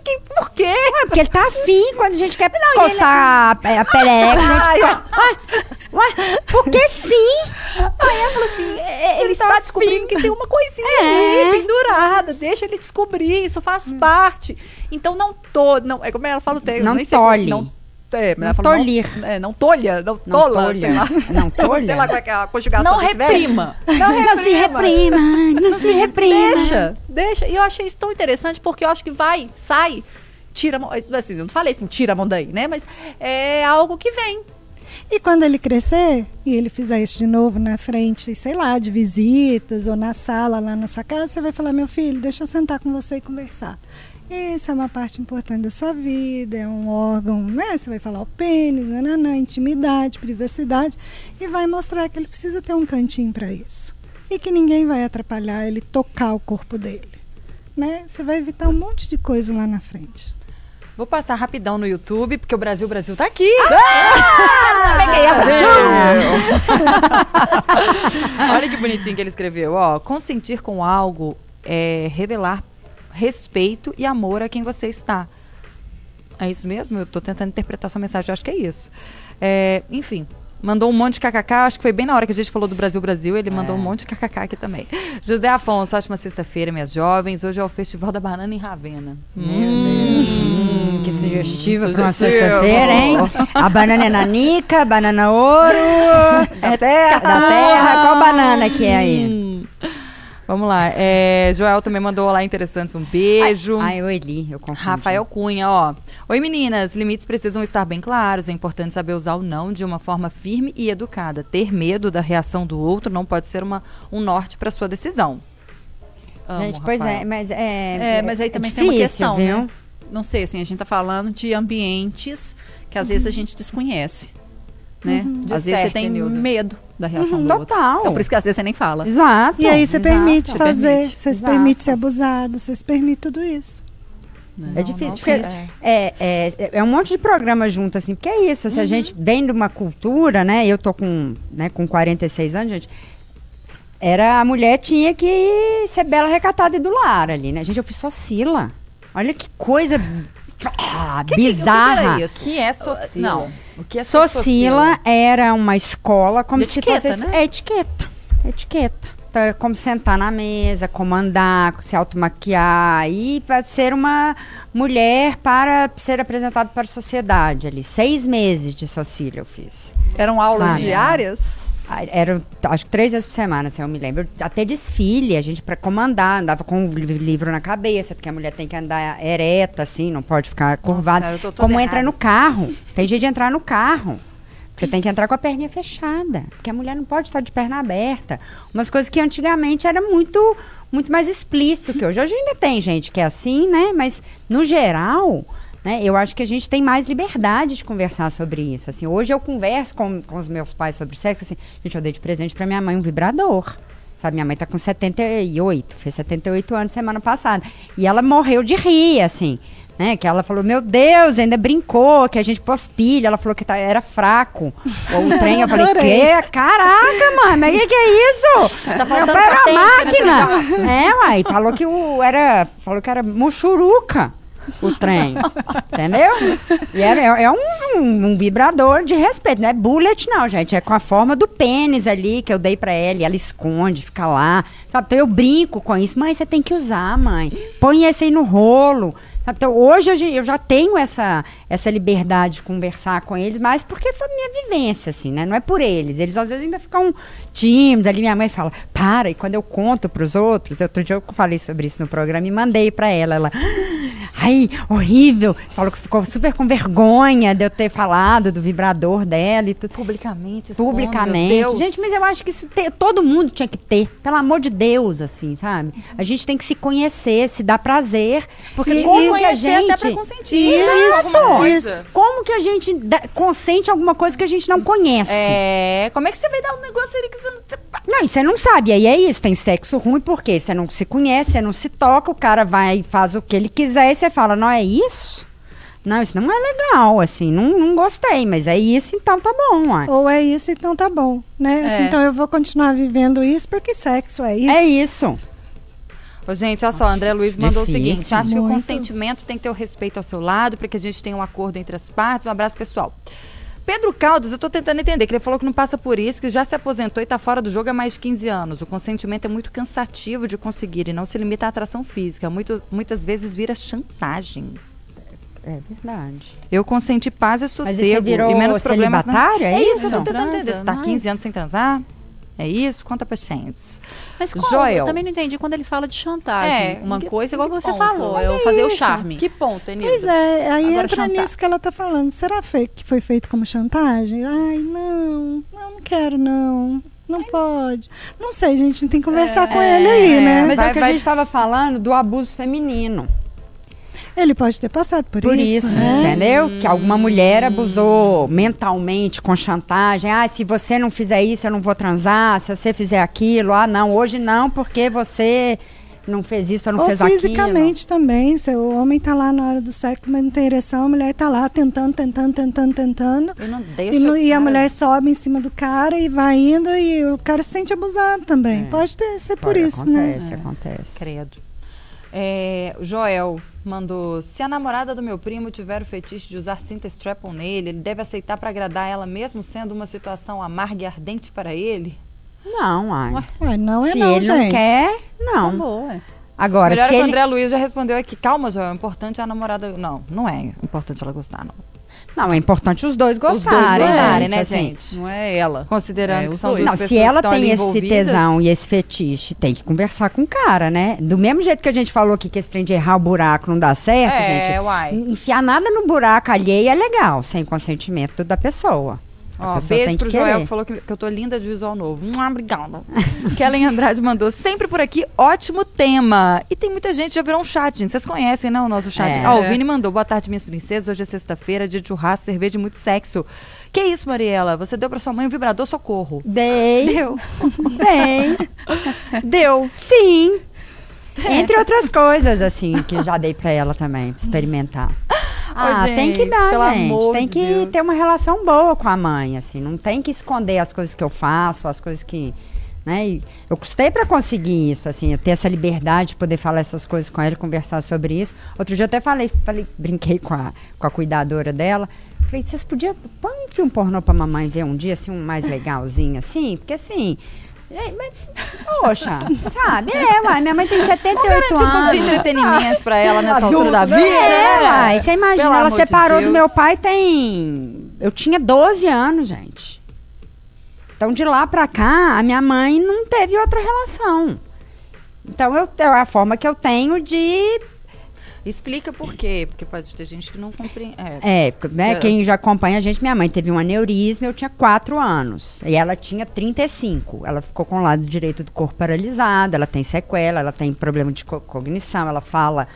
[SPEAKER 4] que- por quê?
[SPEAKER 5] É, porque ele tá afim quando a gente quer coçar a, a perereca. a
[SPEAKER 4] Ai,
[SPEAKER 5] gente...
[SPEAKER 4] ó.
[SPEAKER 5] Ué, porque sim.
[SPEAKER 4] Aí ela falou assim: é, ele está descobrindo que tem uma coisinha
[SPEAKER 5] É.
[SPEAKER 4] ali pendurada, deixa ele descobrir, isso faz parte. Então não tô, não, é como ela fala o termo,
[SPEAKER 5] Não
[SPEAKER 4] sei
[SPEAKER 5] tolhe.
[SPEAKER 4] Não, é,
[SPEAKER 5] Não tolir.
[SPEAKER 4] Não, é, não tolha, não,
[SPEAKER 5] Não
[SPEAKER 4] tola,
[SPEAKER 5] tolha. Não tolha.
[SPEAKER 4] sei lá como é que é a conjugação
[SPEAKER 2] Não reprima.
[SPEAKER 4] Não reprima.
[SPEAKER 5] Não se reprima, não se reprima.
[SPEAKER 4] Deixa, deixa. E eu achei isso tão interessante porque eu acho que vai, sai, tira a mão. Assim, eu não falei assim, tira a mão daí, né? Mas é algo que vem.
[SPEAKER 3] E quando ele crescer e ele fizer isso de novo na frente, sei lá, de visitas ou na sala lá na sua casa, você vai falar: meu filho, deixa eu sentar com você e conversar. Isso é uma parte importante da sua vida, é um órgão, né? Você vai falar o pênis, nananã, intimidade, privacidade, e vai mostrar que ele precisa ter um cantinho para isso. E que ninguém vai atrapalhar ele tocar o corpo dele. Né? Você vai evitar um monte de coisa lá na frente.
[SPEAKER 2] Vou passar rapidão no YouTube, porque o Brasil, Brasil tá aqui. Olha que bonitinho que ele escreveu. Ó, consentir com algo é revelar respeito e amor a quem você está. É isso mesmo? Eu tô tentando interpretar sua mensagem, eu acho que é isso. É, enfim, mandou um monte de kkk, acho que foi bem na hora que a gente falou do Brasil Brasil, ele mandou um monte de kkk aqui também. José Afonso, ótima sexta-feira, minhas jovens. Hoje é o Festival da Banana em Ravena.
[SPEAKER 5] Hum, que sugestivo pra uma sexta-feira, hein? A banana é nanica, banana ouro.
[SPEAKER 4] É terra.
[SPEAKER 5] Da terra. Qual banana que é aí?
[SPEAKER 2] Vamos lá. É, Joel também mandou olá interessantes, um beijo.
[SPEAKER 5] Ai, eu li, eu confundi.
[SPEAKER 2] Rafael Cunha, ó. Oi meninas, limites precisam estar bem claros. É importante saber usar o não de uma forma firme e educada. Ter medo da reação do outro não pode ser uma, um norte para sua decisão. Amo,
[SPEAKER 5] Gente, pois
[SPEAKER 2] Rafael.
[SPEAKER 5] é, mas é.
[SPEAKER 4] É, mas aí
[SPEAKER 5] é
[SPEAKER 4] também tem uma
[SPEAKER 5] difícil,
[SPEAKER 4] questão,
[SPEAKER 5] viu?
[SPEAKER 4] né? Não sei, assim, a gente tá falando de ambientes que às vezes a gente desconhece, né? Às vezes você tem
[SPEAKER 2] Nilda.
[SPEAKER 4] medo da reação
[SPEAKER 5] Uhum,
[SPEAKER 4] do outro.
[SPEAKER 5] total.
[SPEAKER 4] Então por isso que às vezes você nem fala.
[SPEAKER 5] Exato.
[SPEAKER 3] E aí você
[SPEAKER 5] exato.
[SPEAKER 3] permite
[SPEAKER 4] Você
[SPEAKER 3] fazer,
[SPEAKER 4] permite.
[SPEAKER 3] você se permite ser abusado, você se permite tudo isso.
[SPEAKER 5] É difícil,
[SPEAKER 2] não,
[SPEAKER 5] porque
[SPEAKER 2] é.
[SPEAKER 5] é, é, é um monte de programa junto, assim, porque é isso, se a gente vem de uma cultura, né, eu tô com, né, com 46 anos, gente, era, a mulher tinha que ser bela, recatada e do lar ali, né, gente, eu fiz Socila, olha que coisa ah,
[SPEAKER 4] Que- que- que que
[SPEAKER 5] bizarra.
[SPEAKER 4] isso?
[SPEAKER 2] que é Socila?
[SPEAKER 4] Não.
[SPEAKER 2] O que é
[SPEAKER 5] Socila era uma escola como
[SPEAKER 4] De
[SPEAKER 5] se
[SPEAKER 4] etiqueta,
[SPEAKER 5] fosse
[SPEAKER 4] né?
[SPEAKER 5] é, etiqueta, etiqueta. aberta, como sentar na mesa, como andar, se automaquiar e para ser uma mulher para ser apresentada para a sociedade ali. Seis meses de Socilia eu fiz.
[SPEAKER 4] Eram aulas
[SPEAKER 5] Sabe?
[SPEAKER 4] diárias?
[SPEAKER 5] Era, acho que três vezes por semana, assim, eu me lembro. Até desfile, a gente para comandar, andava com o li- livro na cabeça, porque a mulher tem que andar ereta, assim, não pode ficar curvada.
[SPEAKER 2] toda
[SPEAKER 5] Como entra no carro. Tem jeito de entrar no carro. Você tem que entrar com a perninha fechada, porque a mulher não pode estar de perna aberta. Umas coisas que antigamente era muito, muito mais explícito que hoje. Hoje ainda tem gente que é assim, né? Mas no geral, né? Eu acho que a gente tem mais liberdade de conversar sobre isso. Assim, hoje eu converso com, com os meus pais sobre sexo. Assim, gente, eu dei de presente para minha mãe um vibrador. Sabe, minha mãe tá com 78, fez 78 anos semana passada. E ela morreu de rir, assim. Né, que ela falou, meu Deus, ainda brincou, que a gente pôs pilha. Ela falou que tá- era fraco. Ou o trem, eu falei, que? Caraca, mano, mas que que é isso?
[SPEAKER 2] Tá
[SPEAKER 5] Meu pai era
[SPEAKER 2] nesse
[SPEAKER 5] máquina. É, uai, falou que o era, falou que era muxuruca o trem, entendeu? E era, é, é um, um- um vibrador de respeito, não é bullet não, gente, é com a forma do pênis ali que eu dei pra ela e ela esconde, fica lá, sabe? Então eu brinco com isso, mãe, você tem que usar, mãe, põe esse aí no rolo, sabe? Então hoje eu, já- eu já tenho essa, essa liberdade de conversar com eles, mas porque foi minha vivência, assim, né? Não é por eles, eles às vezes ainda ficam tímidos, ali minha mãe fala, para, e quando eu conto pros outros, outro dia eu falei sobre isso no programa e mandei pra ela, ela... Ai, horrível. Falou que ficou super com vergonha de eu ter falado do vibrador dela e tudo.
[SPEAKER 2] Publicamente, expondo,
[SPEAKER 5] Publicamente. Gente, mas eu acho que isso te- todo mundo tinha que ter. Pelo amor de Deus, assim, sabe? A gente tem que se conhecer, se dar prazer. Porque
[SPEAKER 2] E
[SPEAKER 5] como que a gente.
[SPEAKER 2] até pra consentir.
[SPEAKER 5] Isso!
[SPEAKER 2] Alguma coisa.
[SPEAKER 5] Como que a gente dá- consente alguma coisa que a gente não conhece?
[SPEAKER 2] É, como é que você vai dar um negócio ali que você não...
[SPEAKER 5] Não, e você não sabe. Aí é isso, tem sexo ruim porque você não se conhece, você não se toca, o cara vai e faz o que ele quiser e você fala, não é isso? Não, isso não é legal, assim, não, não gostei, mas é isso, então tá bom, uai.
[SPEAKER 3] Ou é isso, então tá bom, né? Assim,
[SPEAKER 4] É.
[SPEAKER 3] então eu vou continuar vivendo isso porque sexo é isso.
[SPEAKER 5] É isso.
[SPEAKER 2] Ô, gente, olha só, André Luiz mandou o
[SPEAKER 5] difícil.
[SPEAKER 2] seguinte: acho que o
[SPEAKER 3] Muito.
[SPEAKER 2] consentimento tem que ter o respeito ao seu lado, para que a gente tenha um acordo entre as partes. Um abraço, pessoal. Pedro Caldas, eu tô tentando entender, que ele falou que não passa por isso, que já se aposentou e tá fora do jogo há mais de 15 anos. O consentimento é muito cansativo de conseguir e não se limita à atração física. Muito, muitas vezes vira chantagem.
[SPEAKER 5] É verdade.
[SPEAKER 2] Eu consenti paz e
[SPEAKER 5] Mas
[SPEAKER 2] sossego.
[SPEAKER 5] você virou
[SPEAKER 2] e menos problemas. na-
[SPEAKER 5] é
[SPEAKER 2] É isso,
[SPEAKER 5] isso?
[SPEAKER 2] eu tô tentando entender. Você tá
[SPEAKER 4] mas-
[SPEAKER 2] 15 anos sem transar? É isso? Conta pra gente.
[SPEAKER 4] Mas como?
[SPEAKER 2] Joel.
[SPEAKER 4] Eu também não entendi quando ele fala de chantagem.
[SPEAKER 2] É,
[SPEAKER 4] uma
[SPEAKER 2] que-
[SPEAKER 4] coisa igual você
[SPEAKER 2] ponto?
[SPEAKER 4] falou,
[SPEAKER 2] Mas
[SPEAKER 4] é
[SPEAKER 2] é
[SPEAKER 4] fazer o
[SPEAKER 2] isso.
[SPEAKER 4] charme.
[SPEAKER 2] Que ponto, Enilda?
[SPEAKER 3] Pois é, aí
[SPEAKER 4] Agora
[SPEAKER 3] entra
[SPEAKER 4] chantar.
[SPEAKER 3] nisso que ela tá falando. Será que foi feito como chantagem? Ai, não, não, não quero, não. Não pode. Não sei, gente, tem que conversar com ele aí, né?
[SPEAKER 5] Mas
[SPEAKER 2] Vai-
[SPEAKER 5] é o que
[SPEAKER 2] vai-
[SPEAKER 5] a gente estava falando do abuso feminino.
[SPEAKER 3] Ele pode ter passado por,
[SPEAKER 5] Por isso,
[SPEAKER 3] né?
[SPEAKER 5] entendeu? Que alguma mulher abusou mentalmente com chantagem. Ah, se você não fizer isso, eu não vou transar. Se você fizer aquilo, ah, não, hoje não, porque você não fez isso ou não
[SPEAKER 3] Ou
[SPEAKER 5] fez aquilo.
[SPEAKER 3] fisicamente também. Se o homem tá lá na hora do sexo, mas não tem ereção, a mulher tá lá tentando, tentando, tentando, tentando.
[SPEAKER 2] Eu não deixo.
[SPEAKER 3] E, e a mulher sobe em cima do cara e vai indo e o cara se sente abusado também.
[SPEAKER 5] É.
[SPEAKER 3] Pode ter, ser por
[SPEAKER 5] Olha,
[SPEAKER 3] isso, né?
[SPEAKER 5] acontece, acontece.
[SPEAKER 2] Credo. É, o Joel mandou: se a namorada do meu primo tiver o fetiche de usar cinta strap-on nele, ele deve aceitar pra agradar ela, mesmo sendo uma situação amarga e ardente para ele?
[SPEAKER 5] Não, ai.
[SPEAKER 3] Ué, não é
[SPEAKER 5] se
[SPEAKER 3] não,
[SPEAKER 5] ele
[SPEAKER 3] gente.
[SPEAKER 5] não quer, não.
[SPEAKER 4] É.
[SPEAKER 5] Agora,
[SPEAKER 2] Melhor
[SPEAKER 5] se
[SPEAKER 2] é que o
[SPEAKER 5] ele...
[SPEAKER 2] André Luiz já respondeu aqui: calma, Joel, o importante é a namorada. Não, não é importante ela gostar, não.
[SPEAKER 5] Não, é importante os dois
[SPEAKER 2] dois
[SPEAKER 5] gostarem.
[SPEAKER 2] gostarem,
[SPEAKER 5] né?
[SPEAKER 2] né,
[SPEAKER 5] Assim,
[SPEAKER 2] gente?
[SPEAKER 4] Não é ela.
[SPEAKER 2] Considerando
[SPEAKER 4] É,
[SPEAKER 2] que
[SPEAKER 4] os
[SPEAKER 2] são
[SPEAKER 4] dois.
[SPEAKER 5] Não, se ela tem esse tesão e esse fetiche, tem que conversar com o cara, né? Do mesmo jeito que a gente falou aqui que esse trem de errar o buraco não dá certo,
[SPEAKER 2] É,
[SPEAKER 5] gente.
[SPEAKER 2] uai.
[SPEAKER 5] Enfiar nada no buraco alheio é legal, sem consentimento da pessoa.
[SPEAKER 2] Ó, beijo
[SPEAKER 5] tem que
[SPEAKER 2] pro Joel
[SPEAKER 5] querer.
[SPEAKER 2] que falou que, que eu tô linda de visual novo. Hum, obrigada. Kellen Andrade mandou sempre por aqui, ótimo tema. E tem muita gente, já virou um chat, gente. Vocês conhecem, né, o nosso chat?
[SPEAKER 5] É.
[SPEAKER 2] Ah, o Vini mandou, boa tarde, minhas princesas. Hoje é sexta-feira, dia de churrasco, cerveja e muito sexo. Que isso, Mariela? Você deu pra sua mãe um vibrador, socorro.
[SPEAKER 5] Dei,
[SPEAKER 2] Deu.
[SPEAKER 5] dei,
[SPEAKER 2] Deu.
[SPEAKER 5] sim. Entre outras coisas, assim, que já dei pra ela também, pra experimentar. Ah, tem que
[SPEAKER 2] gente,
[SPEAKER 5] dar, gente. Tem que
[SPEAKER 2] Deus.
[SPEAKER 5] ter uma relação boa com a mãe, assim. Não tem que esconder as coisas que eu faço, as coisas que. Né? Eu custei pra conseguir isso, assim, eu ter essa liberdade de poder falar essas coisas com ela conversar sobre isso. Outro dia eu até falei, falei brinquei com a, com a cuidadora dela. Falei, vocês podiam. Põe um filme pornô pra mamãe ver um dia, assim, um mais legalzinho, assim? Porque assim. Mas, Poxa, sabe? É, uai, minha mãe tem 78
[SPEAKER 2] Era tipo
[SPEAKER 5] anos.
[SPEAKER 2] de entretenimento pra ela nessa altura da vida.
[SPEAKER 5] É,
[SPEAKER 2] né?
[SPEAKER 5] uai, você imagina,
[SPEAKER 2] Pelo
[SPEAKER 5] ela
[SPEAKER 2] amor de
[SPEAKER 5] separou do meu pai tem. Eu tinha 12 anos, gente. Então, de lá pra cá, a minha mãe não teve outra relação. Então, eu, é a forma que eu tenho de.
[SPEAKER 2] Explica por quê, porque pode ter gente que não compreende. É.
[SPEAKER 5] É, né,
[SPEAKER 2] É.
[SPEAKER 5] quem já acompanha a gente, minha mãe teve um aneurisma, eu tinha 4 anos. E ela tinha 35. Ela ficou com o lado direito do corpo paralisado, ela tem sequela, ela tem problema de co- cognição, ela fala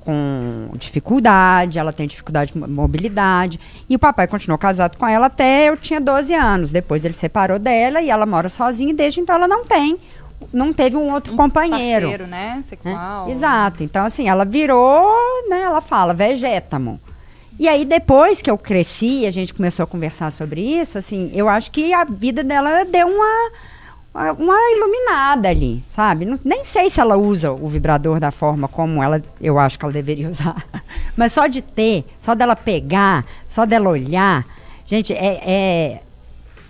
[SPEAKER 5] com dificuldade, ela tem dificuldade de mo- mobilidade. E o papai continuou casado com ela até eu tinha 12 anos. Depois ele separou dela e ela mora sozinha e desde então ela não tem, não teve um outro companheiro.
[SPEAKER 2] Parceiro, né?
[SPEAKER 5] né?
[SPEAKER 2] Sexual.
[SPEAKER 5] Exato. Então, assim, ela virou, né? Ela fala, vegetamo. E aí, depois que eu cresci, a gente começou a conversar sobre isso, assim, eu acho que a vida dela deu uma, uma- uma iluminada ali, sabe? Não- nem sei se ela usa o vibrador da forma como ela, eu acho que ela deveria usar. Mas só de ter, só dela pegar, só dela olhar, gente, é- é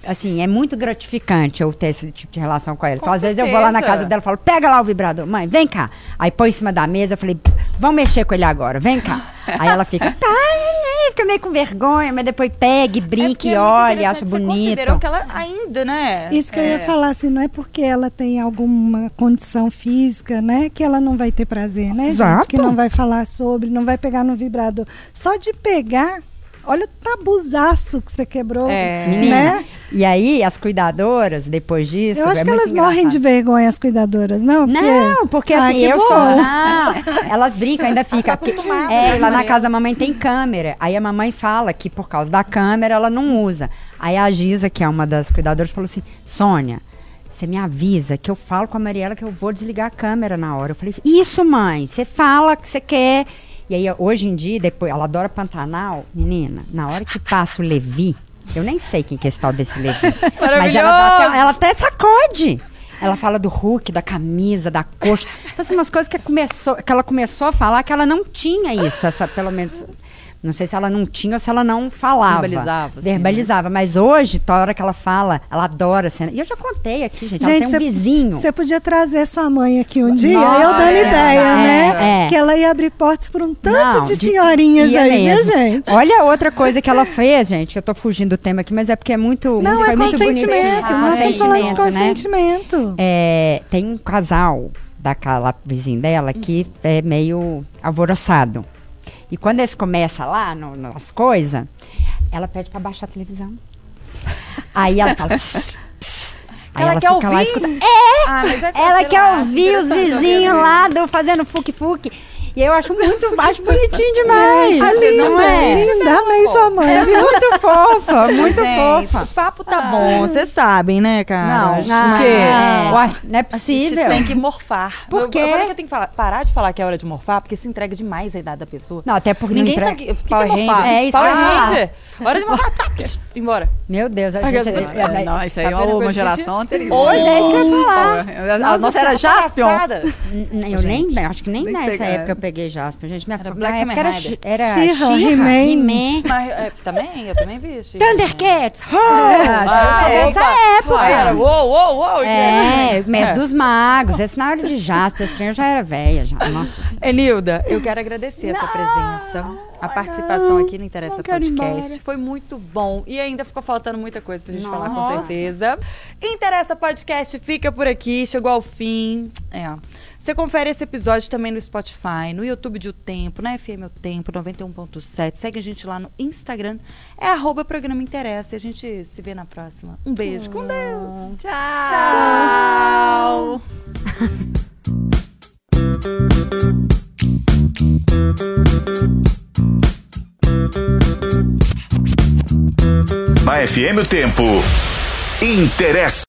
[SPEAKER 5] assim, é muito gratificante eu ter esse tipo de relação com ela. então, às vezes, eu vou lá na
[SPEAKER 2] certeza.
[SPEAKER 5] casa dela e falo, pega lá o vibrador, mãe, vem cá. Aí põe em cima da mesa, eu falei, vamos mexer com ele agora, vem cá. Aí ela fica, pai, né, fica meio com vergonha, mas depois pega e
[SPEAKER 2] É
[SPEAKER 5] brinca
[SPEAKER 2] porque
[SPEAKER 5] e
[SPEAKER 2] é
[SPEAKER 5] olha, acha
[SPEAKER 2] Você
[SPEAKER 5] bonito.
[SPEAKER 2] considerou que ela ainda, né?
[SPEAKER 3] Isso que eu
[SPEAKER 2] é,
[SPEAKER 3] ia falar, assim, não é porque ela tem alguma condição física, né, que ela não vai ter prazer, né,
[SPEAKER 5] Exato.
[SPEAKER 3] gente? Que não vai falar sobre, não vai pegar no vibrador. Só de pegar, olha o tabuzaço que você quebrou,
[SPEAKER 2] É.
[SPEAKER 5] Menina,
[SPEAKER 3] né?
[SPEAKER 5] e aí as cuidadoras, depois disso.
[SPEAKER 3] Eu acho
[SPEAKER 5] é
[SPEAKER 3] que elas morrem de
[SPEAKER 5] engraçado.
[SPEAKER 3] vergonha, as cuidadoras, não?
[SPEAKER 5] Não, porque assim, eu
[SPEAKER 3] bom.
[SPEAKER 5] sou. Não, elas brincam, ainda fica.
[SPEAKER 2] tá
[SPEAKER 5] porque-
[SPEAKER 2] acostumada,
[SPEAKER 5] é,
[SPEAKER 2] né,
[SPEAKER 5] lá na casa da mamãe tem câmera. Aí a mamãe fala que por causa da câmera ela não usa. Aí a Giza, que é uma das cuidadoras, falou assim: Sônia. Você me avisa que eu falo com a Mariela que eu vou desligar a câmera na hora. Eu falei, isso, mãe, você fala que você quer. E aí, hoje em dia, depois, ela adora Pantanal. Menina, na hora que passa o Levi, eu nem sei quem que é esse tal desse Levi. Mas ela, até, ela até sacode. Ela fala do Hulk, da camisa, da coxa. Então, são umas coisas que, começou, que ela começou a falar que ela não tinha isso, essa, pelo menos. Não sei se ela não tinha ou se ela não falava.
[SPEAKER 4] Verbalizava, assim,
[SPEAKER 5] Verbalizava. Mas hoje, toda hora que ela fala, ela adora cena. E eu já contei aqui, gente. ela tem um
[SPEAKER 3] cê-
[SPEAKER 5] vizinho.
[SPEAKER 3] Você podia trazer sua mãe aqui um dia,
[SPEAKER 5] Nossa,
[SPEAKER 3] eu dando
[SPEAKER 5] é,
[SPEAKER 3] ideia,
[SPEAKER 5] é,
[SPEAKER 3] né?
[SPEAKER 5] é.
[SPEAKER 3] Que ela ia abrir portas para um tanto
[SPEAKER 5] Não,
[SPEAKER 3] de
[SPEAKER 5] de-
[SPEAKER 3] senhorinhas aí,
[SPEAKER 5] mesmo.
[SPEAKER 3] viu, gente?
[SPEAKER 5] Olha outra coisa que ela fez, gente, que eu tô fugindo do tema aqui, mas é porque é muito.
[SPEAKER 3] Não,
[SPEAKER 5] foi
[SPEAKER 3] é
[SPEAKER 5] muito
[SPEAKER 3] consentimento.
[SPEAKER 5] Ah,
[SPEAKER 3] Nós estamos falando de
[SPEAKER 5] consentimento, né?
[SPEAKER 3] consentimento.
[SPEAKER 5] É, tem um casal daquela vizinha dela que é meio alvoroçado. E quando eles começam lá no- nas coisas, ela pede pra baixar a televisão. Aí ela fala. Pss, pss. Aí
[SPEAKER 2] Ela
[SPEAKER 5] ela,
[SPEAKER 2] quer
[SPEAKER 5] fica lá
[SPEAKER 2] ouvir?
[SPEAKER 5] escutando.
[SPEAKER 2] Ah, mas é,
[SPEAKER 5] Ela quer ouvir os
[SPEAKER 2] ouvir
[SPEAKER 5] vizinhos lá do, fazendo fuque-fuque. E eu acho muito, acho bonitinho demais.
[SPEAKER 2] Gente,
[SPEAKER 3] Linda,
[SPEAKER 2] não é?
[SPEAKER 3] linda, amei sua mãe,
[SPEAKER 5] É muito fofa, muito
[SPEAKER 2] Gente,
[SPEAKER 5] fofa.
[SPEAKER 2] O papo tá bom, vocês sabem, né, cara?
[SPEAKER 5] Não,
[SPEAKER 2] Acho
[SPEAKER 5] não,
[SPEAKER 2] que
[SPEAKER 5] é. Não é
[SPEAKER 2] a gente
[SPEAKER 5] possível.
[SPEAKER 2] tem que morfar.
[SPEAKER 5] Por
[SPEAKER 2] Eu-
[SPEAKER 5] quê?
[SPEAKER 2] Eu falei que eu tenho que falar- parar de falar que é hora de morfar, porque se entrega demais a idade da pessoa.
[SPEAKER 5] Não, até porque
[SPEAKER 2] Ninguém
[SPEAKER 5] não
[SPEAKER 2] sabe
[SPEAKER 5] entrega.
[SPEAKER 2] que, Power
[SPEAKER 5] que
[SPEAKER 2] Ranger.
[SPEAKER 5] morfar? É isso
[SPEAKER 2] Power
[SPEAKER 5] que eu.
[SPEAKER 2] Ranger. Hora de morfar. Tá, embora.
[SPEAKER 5] Meu Deus, a gente...
[SPEAKER 2] que-
[SPEAKER 5] é,
[SPEAKER 4] Não, isso aí
[SPEAKER 2] Tá
[SPEAKER 4] é
[SPEAKER 2] vendo
[SPEAKER 4] uma, geração
[SPEAKER 2] gente?
[SPEAKER 4] anterior.
[SPEAKER 5] Pois é, isso que eu ia falar.
[SPEAKER 4] A
[SPEAKER 2] Nossa,
[SPEAKER 4] nossa era Jaspion.
[SPEAKER 5] Eu nem, acho que nem,
[SPEAKER 4] nem
[SPEAKER 5] nessa
[SPEAKER 4] pegar.
[SPEAKER 5] época eu peguei Jasper, gente. Minha
[SPEAKER 2] Era
[SPEAKER 5] na
[SPEAKER 2] Black
[SPEAKER 5] época era, era
[SPEAKER 3] She-Ra,
[SPEAKER 5] She-Ra,
[SPEAKER 3] He-Man.
[SPEAKER 5] He-Man,
[SPEAKER 2] Mas, é, também, eu também vi. Chico.
[SPEAKER 5] Thundercats, oh!
[SPEAKER 2] Ah,
[SPEAKER 5] é dessa época.
[SPEAKER 2] Ah, era, uou, uou, uou.
[SPEAKER 5] É, Mestre
[SPEAKER 2] É.
[SPEAKER 5] dos Magos. Esse na hora de Jasper, esse trem eu já era velha já. Nossa Senhora.
[SPEAKER 2] Enilda, eu quero agradecer a sua presença, a participação aqui no Interessa Podcast. Foi muito bom e ainda ficou faltando muita coisa pra gente falar com
[SPEAKER 5] Nossa.
[SPEAKER 2] certeza. Interessa Podcast fica por aqui, chegou ao fim. É. Você confere esse episódio também no Spotify, no YouTube de O Tempo, na FM O Tempo 91.7. Segue a gente lá no Instagram, é arroba programa Interessa e a gente se vê na próxima. Um beijo, com Deus!
[SPEAKER 4] Tchau.
[SPEAKER 1] Na FM o tempo. Interessa.